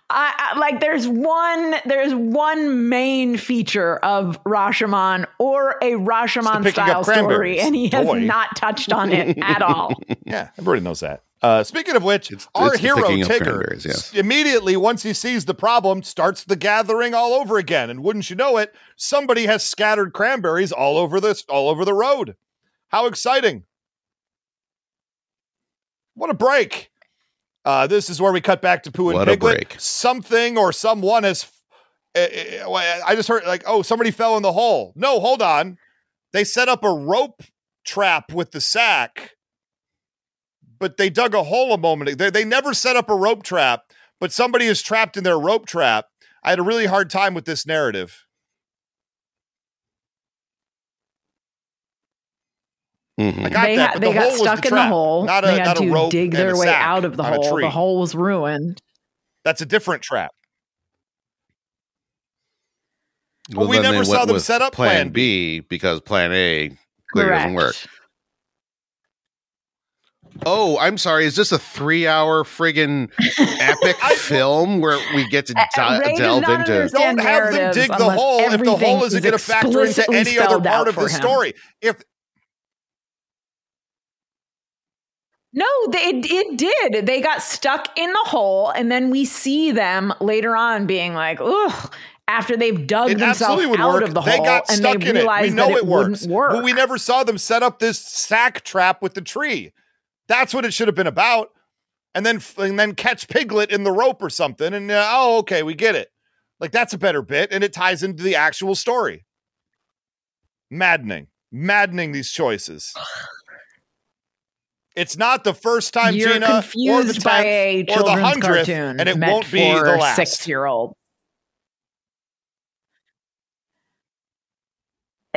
I, I like there's one there's one main feature of Rashomon or a Rashomon style story, and he has Boy. not touched on it at all. Yeah, everybody knows that. Uh, speaking of which, It's- our it's hero Tigger yes. immediately, once he sees the problem, starts the gathering all over again. And wouldn't you know it, somebody has scattered cranberries all over this, all over the road. How exciting! What a break! Uh, this is where we cut back to Pooh and What a Piglet. break. Something or someone has. uh, uh, I just heard like, oh, somebody fell in the hole. No, hold on. They set up a rope trap with the sack but they dug a hole a moment ago. They, they never set up a rope trap, but somebody is trapped in their rope trap. I had a really hard time with this narrative. Mhm. I got they that, ha- but they the got hole was stuck the in the hole. not a- they had not a to rope dig their way out of the hole. The hole was ruined. That's a different trap. Well, we never saw them set up Plan Plan B because Plan A clearly doesn't work. Correct. Oh, I'm sorry. Is this a three-hour friggin' epic film where we get to Uh, di- Ray delve into? Don't have them dig the hole if the hole isn't is going to factor into any other part of the him. story. If No, they, it, it did. They got stuck in the hole, and then we see them later on being like, "Ugh." After they've dug it themselves out work, of the they hole, got and stuck they in it. We know that it, it works, wouldn't work. but we never saw them set up this sack trap with the tree. That's what it should have been about. And then and then catch Piglet in the rope or something. And uh, oh, okay, we get it. Like that's a better bit, and it ties into the actual story. Maddening, maddening these choices. It's not the first time You're Gina or the confused by a tenth or the hundredth, cartoon, and it won't be the last. Six-year-old.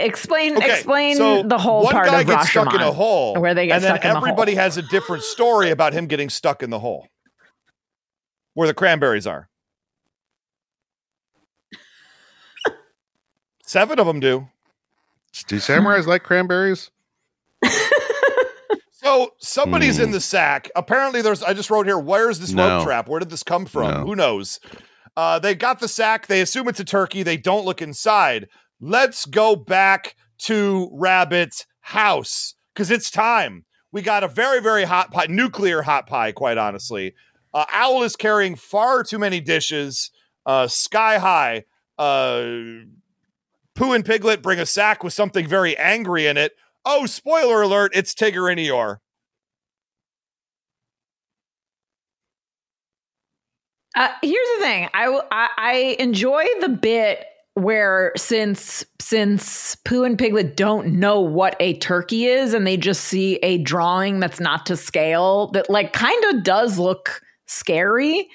Explain, Okay, explain so the whole one part guy of gets Rashomon, stuck in a hole, where they get and then stuck in the hole. everybody has a different story about him getting stuck in the hole, where the cranberries are. Seven of them do. Do samurais like cranberries? So somebody's Hmm. in the sack. Apparently, there's. I just wrote here. Where's this No. rope trap? Where did this come from? No. Who knows? Uh, they got the sack. They assume it's a turkey. They don't look inside. Let's go back to Rabbit's house because it's time. We got a very, very hot pie, nuclear hot pie. Quite honestly, uh, Owl is carrying far too many dishes, uh, sky high. Uh, Pooh and Piglet bring a sack with something very angry in it. Oh, spoiler alert! It's Tigger and Eeyore. Uh, here's the thing. I I enjoy the bit where since since Pooh and Piglet don't know what a turkey is and they just see a drawing that's not to scale that like kind of does look scary.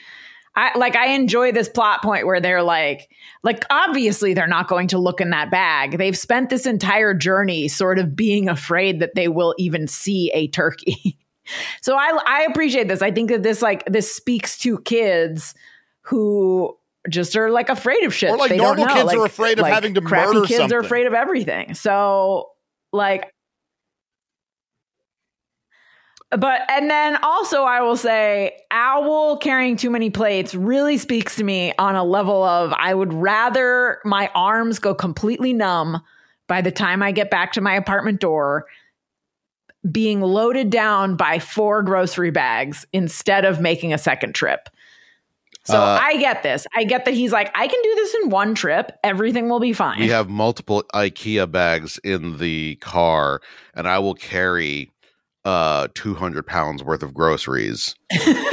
I like I enjoy this plot point where they're like like obviously they're not going to look in that bag. They've spent this entire journey sort of being afraid that they will even see a turkey. so I I appreciate this. I think that this like this speaks to kids who just are like afraid of shit. Or, like, They normal kids are Like- afraid of like, having to crappy murder kids something. are afraid of everything. So like but and then also I will say owl carrying too many plates really speaks to me on a level of I would rather my arms go completely numb by the time I get back to my apartment door being loaded down by four grocery bags instead of making a second trip. So Uh, I get this. I get that he's like, I can do this in one trip. Everything will be fine. We have multiple IKEA bags in the car, and I will carry uh 200 pounds worth of groceries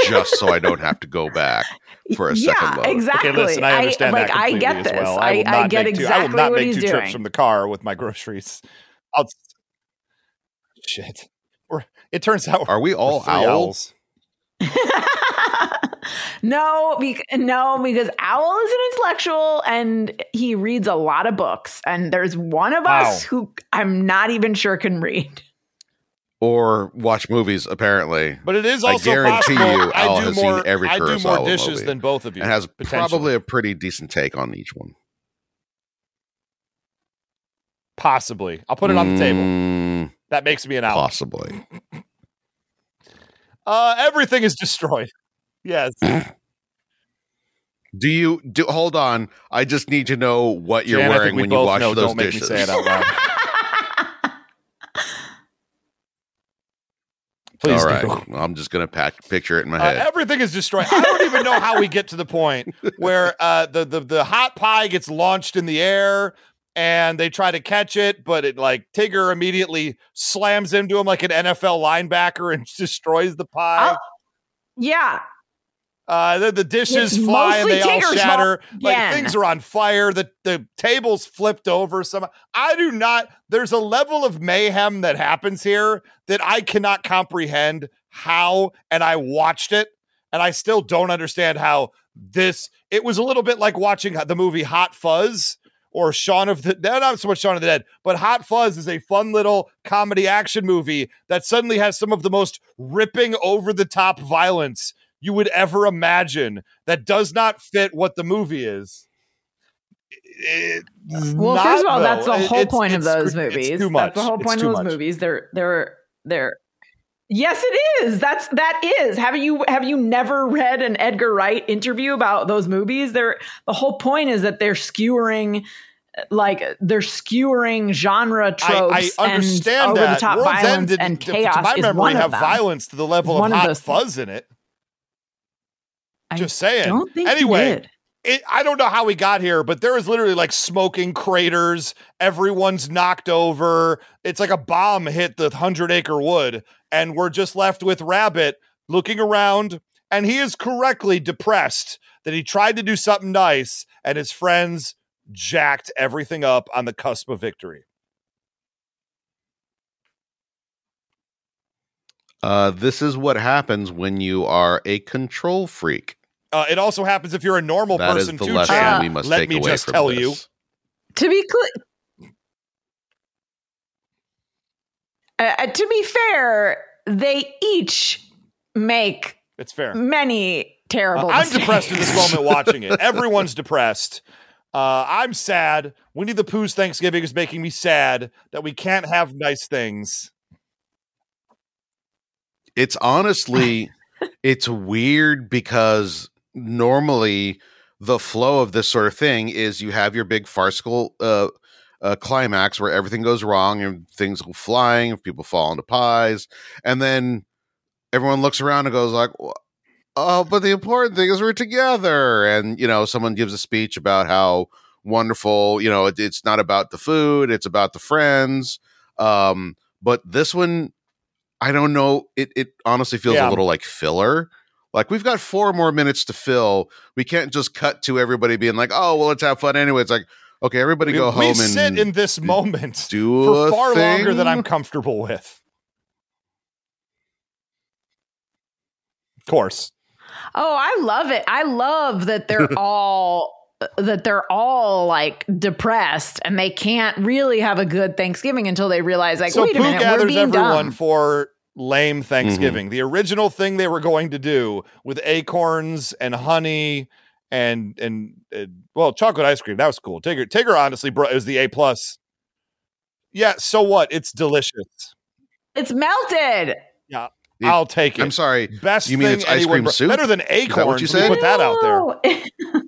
just so I don't have to go back for a second yeah, load. exactly. Okay, listen, I understand like that I completely get as this. well. I, will I, not get make two, exactly I will not what make he's two doing. trips from the car with my groceries. I'll shit. Or it turns out Are we all we're owls? no, bec- no, because Owl is an intellectual and he reads a lot of books. And there's one of us who I'm not even sure can read. Or watch movies, apparently. But it is also I also guarantee possible you, Al I do has more. seen every I do more Kurosawa dishes movie. than both of you. And has probably a pretty decent take on each one. possibly. I'll put it on the table. Mm, That makes me an owl. Possibly. Uh, everything is destroyed. Yes. Do you do hold on? I just need to know what you're Jan, wearing we when you both wash know, those don't make dishes. me say it out loud. Please All right. do. I'm just gonna pack, picture it in my Uh, head. everything is destroyed. I don't even know how we get to the point where uh, the, the the hot pie gets launched in the air and they try to catch it, but it like Tigger immediately slams into him like an NFL linebacker and destroys the pie. Oh, yeah. Uh, the, the dishes It's fly and they all shatter. Like again. things are on fire. The the tables flipped over. Some I do not. There's a level of mayhem that happens here that I cannot comprehend how. And I watched it, and I still don't understand how this. It was a little bit like watching the movie Hot Fuzz. Or Shaun of the no, not so much Shaun of the Dead, but Hot Fuzz is a fun little comedy action movie that suddenly has some of the most ripping over the top violence you would ever imagine that does not fit what the movie is. It's Well, not, first of all, though. that's the whole it's- point of it's- those it's movies. too much. That's the whole point of those much. movies. They're they're they're Yes, it is. That's that is. Have you have you never read an Edgar Wright interview about those movies? They're the whole point is that they're skewering like they're skewering genre tropes I, I understand and over that. the top World's violence and chaos to my memory, have violence to the level of one of hot those- fuzz in it. I Just saying. don't think he anyway, did. it, I don't know how we got here, but there is literally like smoking craters. Everyone's knocked over. It's like a bomb hit the hundred acre wood, and we're just left with Rabbit looking around, and he is correctly depressed that he tried to do something nice, and his friends jacked everything up on the cusp of victory. Uh, this is what happens when you are a control freak. Uh, it also happens if you're a normal That is person the too. lesson Chan. we must Let take me away just from tell this. you. To be clear, uh, to be fair, they each make It's fair. many terrible. Uh, I'm mistakes. depressed in this moment watching it. Everyone's depressed. Uh, I'm sad. Winnie the Pooh's Thanksgiving is making me sad that we can't have nice things. It's honestly, it's weird because normally the flow of this sort of thing is you have your big farcical uh, uh, climax where everything goes wrong and things go flying, people fall into pies, and then everyone looks around and goes like, "Oh, but the important thing is we're together." And you know, someone gives a speech about how wonderful. You know, it, it's not about the food; it's about the friends. Um, but this one, I don't know. It it honestly feels Yeah. a little like filler. Like we've got four more minutes to fill. We can't just cut to everybody being like, "Oh, well, let's have fun anyway." It's like, okay, everybody go we home and sit in this moment do for a far longer than. I'm comfortable with. Of course. Oh, I love it. I love that they're all uh, that they're all like depressed and they can't really have a good Thanksgiving until they realize like, so wait a Pooh minute, we're gathers being everyone dumb. for lame Thanksgiving. Mm-hmm. The original thing they were going to do with acorns and honey and and, uh, well, chocolate ice cream that was cool. Tigger Tigger honestly bro it was the A plus. Yeah, so what? It's delicious. It's melted. Yeah, It- I'll take it. I'm sorry. Best You mean thing it's ice cream bro- soup? Better than that what you acorns. said? Put that out there.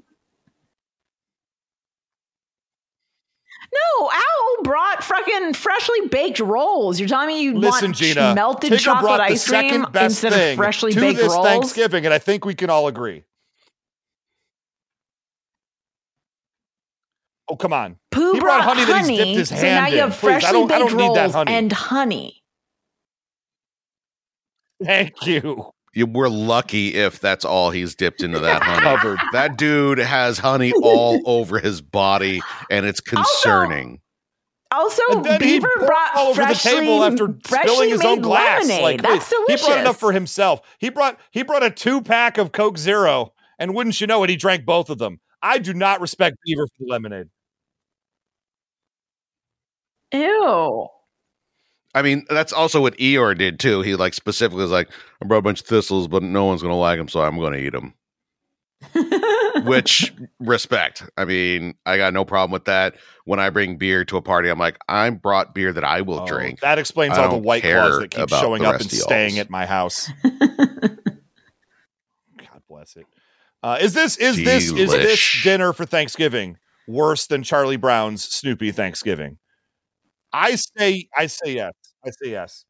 No. Owl brought fucking freshly baked rolls. You're telling me you Listen, want Gina, melted Tigger chocolate ice cream instead of freshly to baked this rolls? Thanksgiving, and I think we can all agree. Oh, come on. Pooh He brought brought honey that he's dipped his so now hand you in. have Please, I freshly don't- I baked don't need that rolls honey. and honey. Thank you. You, we're lucky if that's all he's dipped into that honey. Covered. That dude has honey all over his body, and it's concerning. Also, And Beaver brought all over the freshly, table after freshly spilling his own made glass. lemonade. Like That's please, delicious. he brought enough for himself. He brought he brought a two pack of Coke Zero, and wouldn't you know it, he drank both of them. I do not respect Beaver for the lemonade. Ew. I mean, that's also what Eeyore did too. He like specifically was like, I brought a bunch of thistles, but no one's gonna like them, so I'm gonna eat them. Which respect. I mean, I got no problem with that. When I bring beer to a party, I'm like, I brought beer that I will Oh, drink. That explains I all the white care claws that keep showing up and staying at my house. God bless it. Uh, is this is this is this dinner for Thanksgiving worse than Charlie Brown's Snoopy Thanksgiving? I say I say yes. I say yes.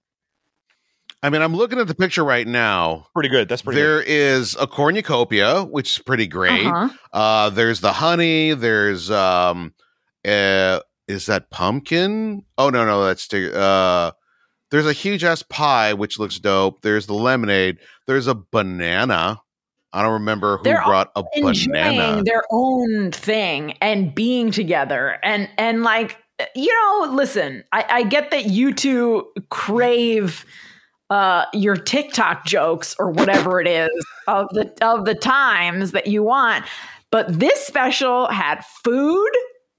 I mean, I'm looking at the picture right now. Pretty good. That's pretty good. There is a cornucopia, which is pretty great. Uh-huh. Uh, there's the honey. There's um, uh, is that pumpkin? Oh no, no, that's uh. There's a huge ass pie, which looks dope. There's the lemonade. There's a banana. I don't remember who They're brought a enjoying banana. their own thing and being together and and like you know listen I, I get that you two crave uh your tiktok jokes or whatever it is of the of the times that you want but this special had food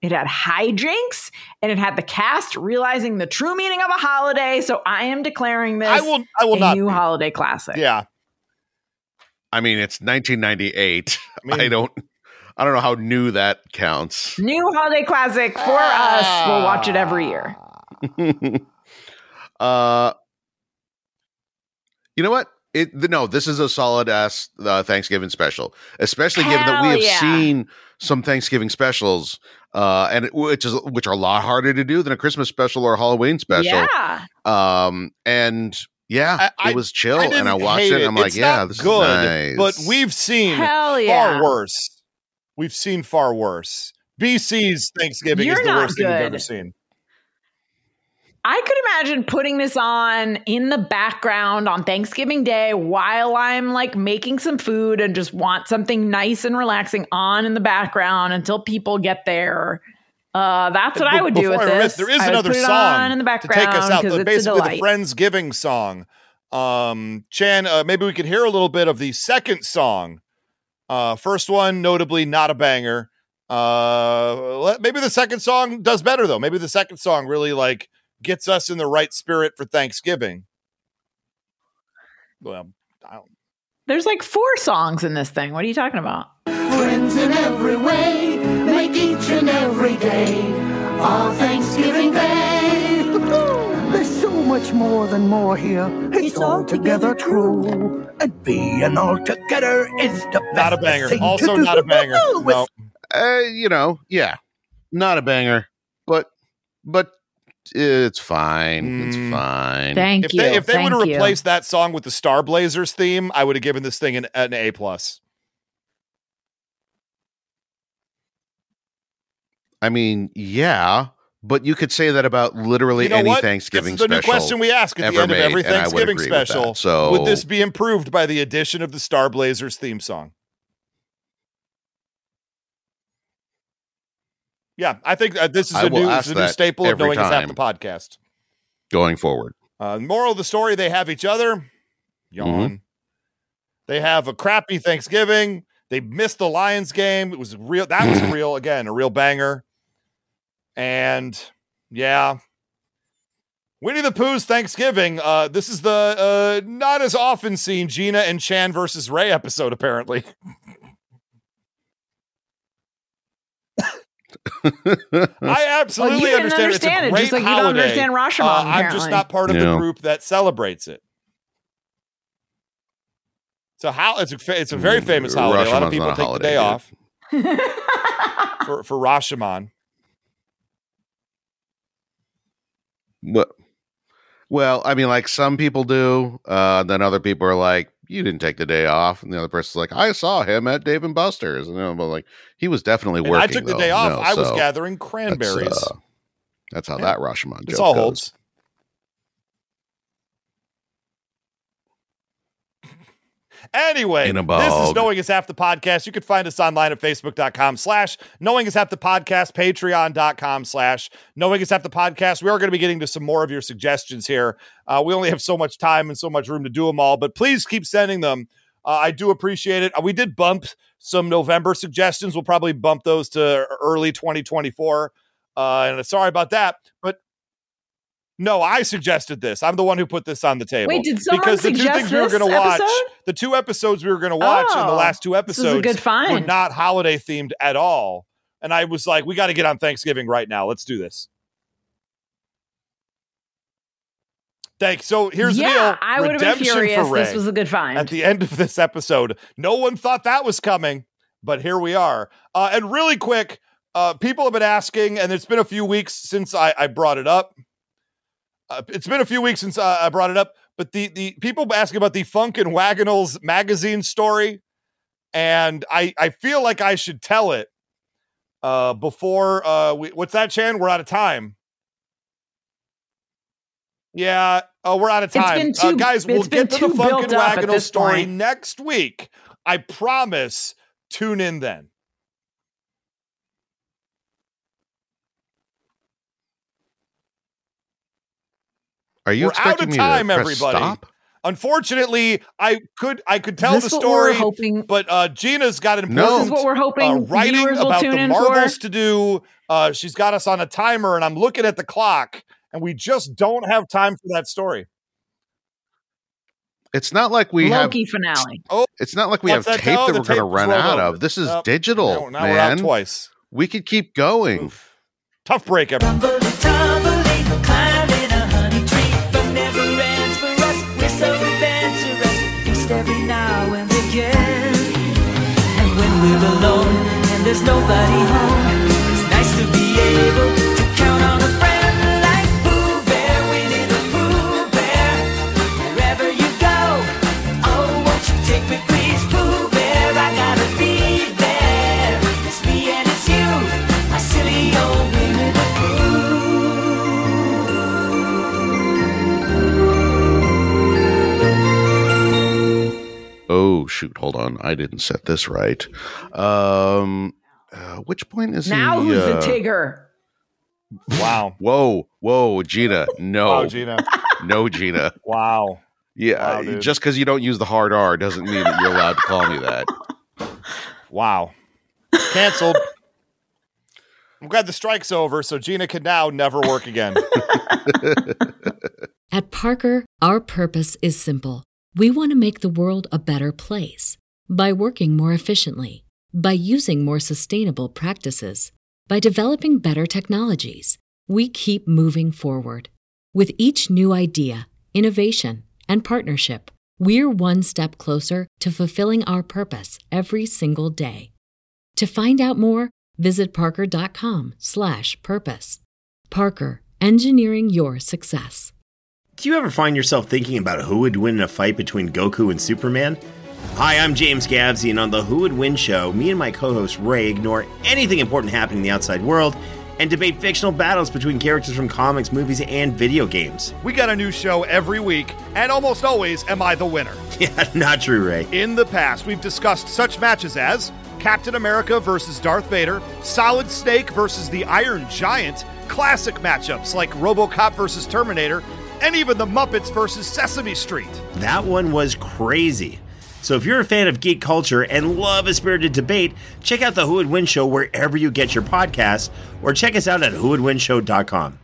it had hijinks and it had the cast realizing the true meaning of a holiday so i am declaring this I will I will a not new be. holiday classic Yeah. I mean, it's 1998. I mean- I don't. I don't know how new that counts. new holiday classic for us we'll watch it every year uh, you know what? It the- no, this is a solid ass uh, Thanksgiving special, especially given that we have yeah. seen some Thanksgiving specials, uh, and it, which is which are a lot harder to do than a Christmas special or a Halloween special. Yeah. Um, and yeah, I- it was chill, I and I watched hate it. and I'm like, It's yeah, not this good, is nice. but we've seen Hell yeah. far worse. We've seen far worse. BC's Thanksgiving You're is the worst thing you've ever seen. I could imagine putting this on in the background on Thanksgiving Day while I'm like making some food and just want something nice and relaxing on in the background until people get there. Uh, that's what Be- I would do with I this. miss, there is I another song in the background to take us out. The- basically, the. Friendsgiving song. Um, Chan, uh, maybe we could hear a little bit of the second song. Uh, first one, notably not a banger. Uh, maybe the second song does better though. Maybe the second song really like gets us in the right spirit for Thanksgiving. Well, I don't. There's like four songs in this thing. What are you talking about? Friends in every way make each and every day our Thanksgiving much more than more here. It's, all together true. And being all together is the best Not a banger. thing Also, not a banger. With No. uh, you know, yeah, not a banger, but but it's fine. It's Mm. fine. Thank If you. they if they would have replaced that song with the Star Blazers theme, I would have given this thing an, an A plus. I mean, yeah, But you could say that about literally You know any what? Thanksgiving is the new special. question we ask at the end of every would Thanksgiving special. So would this be improved by the addition of the Star Blazers theme song? Yeah, I think uh, this is I a new, is a new staple of knowing half the podcast. going forward? Uh, moral of the story: They have each other. Yawn. Mm-hmm. They have a crappy Thanksgiving. They missed the Lions game. It was real. That was real again, a real banger. And yeah, Winnie the Pooh's Thanksgiving. Uh, this is the uh, not as often seen Gina and Chan versus Ray episode. Apparently, I absolutely Well, you didn't understand. understand it's a it, great just like you don't understand Rashomon, Uh, I'm just not part of the group that celebrates it. So how it's a fa- it's a very Mm, famous holiday. a lot of people take holiday, the day dude. off for for Rashomon. Well, well, I mean, like some people do. Uh, then other people are like, "You didn't take the day off," and the other person's like, "I saw him at Dave and Buster's," and I'm like, "He was definitely And working." I took the though. day off. No, I was so gathering that's, cranberries. uh, that's how Yeah. that Rashomon joke all goes. holds. Anyway, this is. Knowing is Half the Podcast. You can find us online at facebook.com slash Knowing is Half the Podcast, patreon.com slash Knowing is Half the Podcast. We are going to be getting to some more of your suggestions here. Uh, we only have so much time and so much room to do them all, but please keep sending them. Uh, I do appreciate it. Uh, we did bump some November suggestions. We'll probably bump those to early 2024. Uh, and sorry about that. But no, I suggested this. I'm the one who put this on the table. Wait, did someone because the two suggest things we were this going to watch, episode? the two episodes we were going to watch in the Oh, last two episodes good were not holiday themed at all. And I was like, we got to get on Thanksgiving right now. Let's do this. Thanks. So here's yeah, the deal. I would have been furious. This was a good find. at the end of this episode. No one thought that was coming, but here we are. Uh, and really quick, uh, people have been asking, and it's been a few weeks since I, I brought it up. Uh, it's been a few weeks since uh, I brought it up, but the the people asking about the Funk and Wagnalls magazine story, and I I feel like I should tell it uh, before uh, we, what's that, Chan? We're out of time. Yeah, oh, we're out of time. been uh, guys, we'll get to the Funk and up at Wagnall this story point. next week. I promise. Tune in then. Are you We're out of time, everybody. stop? Unfortunately, I could I could tell the this what we're story, hoping- but uh, Gina's got an No. important This is what we're hoping uh, writing viewers will about the in marbles to do. Uh, she's got us on a timer, and I'm looking at the clock, and we just don't have time for that story. It's not like we have. Loki finale. It's not like we have that tape tell? that we're going to run out over. of. This is Nope. digital, Now, now we're out man. twice. We could keep going. Tough break, everyone. There's nobody home, it's nice to be able to count on a friend like Pooh Bear, Pooh Bear. Wherever you go, oh, won't you take me, please, Pooh Bear? I gotta be there. It's me and it's you, my silly old Winnie the Oh shoot! Hold on, I didn't set this right. Um, uh, which point is Now he? who's the uh, Tigger? Wow. Whoa, whoa, Gina! No, Wow, Gina. no, Gina. Wow. Yeah, Wow, uh, just because you don't use the hard R doesn't mean that you're allowed to call me that. Wow. Canceled. I'm glad the strike's over, so Gina can now never work again. At Parker, our purpose is simple. We want to make the world a better place by working more efficiently, by using more sustainable practices, by developing better technologies. We keep moving forward. With each new idea, innovation, and partnership, we're one step closer to fulfilling our purpose every single day. To find out more, visit parker.com/purpose. Parker, engineering your success. Do you ever find yourself thinking about who would win in a fight between Goku and Superman? Hi, I'm James Gabsy, and on the Who Would Win show, me and my co host Ray ignore anything important happening in the outside world and debate fictional battles between characters from comics, movies, and video games. We got a new show every week, and almost always am I the winner. Yeah, not true, Ray. In the past, we've discussed such matches as Captain America versus Darth Vader, Solid Snake versus the Iron Giant, classic matchups like Robocop versus Terminator, and even the Muppets versus Sesame Street. That one was crazy. So if you're a fan of geek culture and love a spirited debate, check out the Who Would Win Show wherever you get your podcasts, or check us out at whowouldwinshow.com.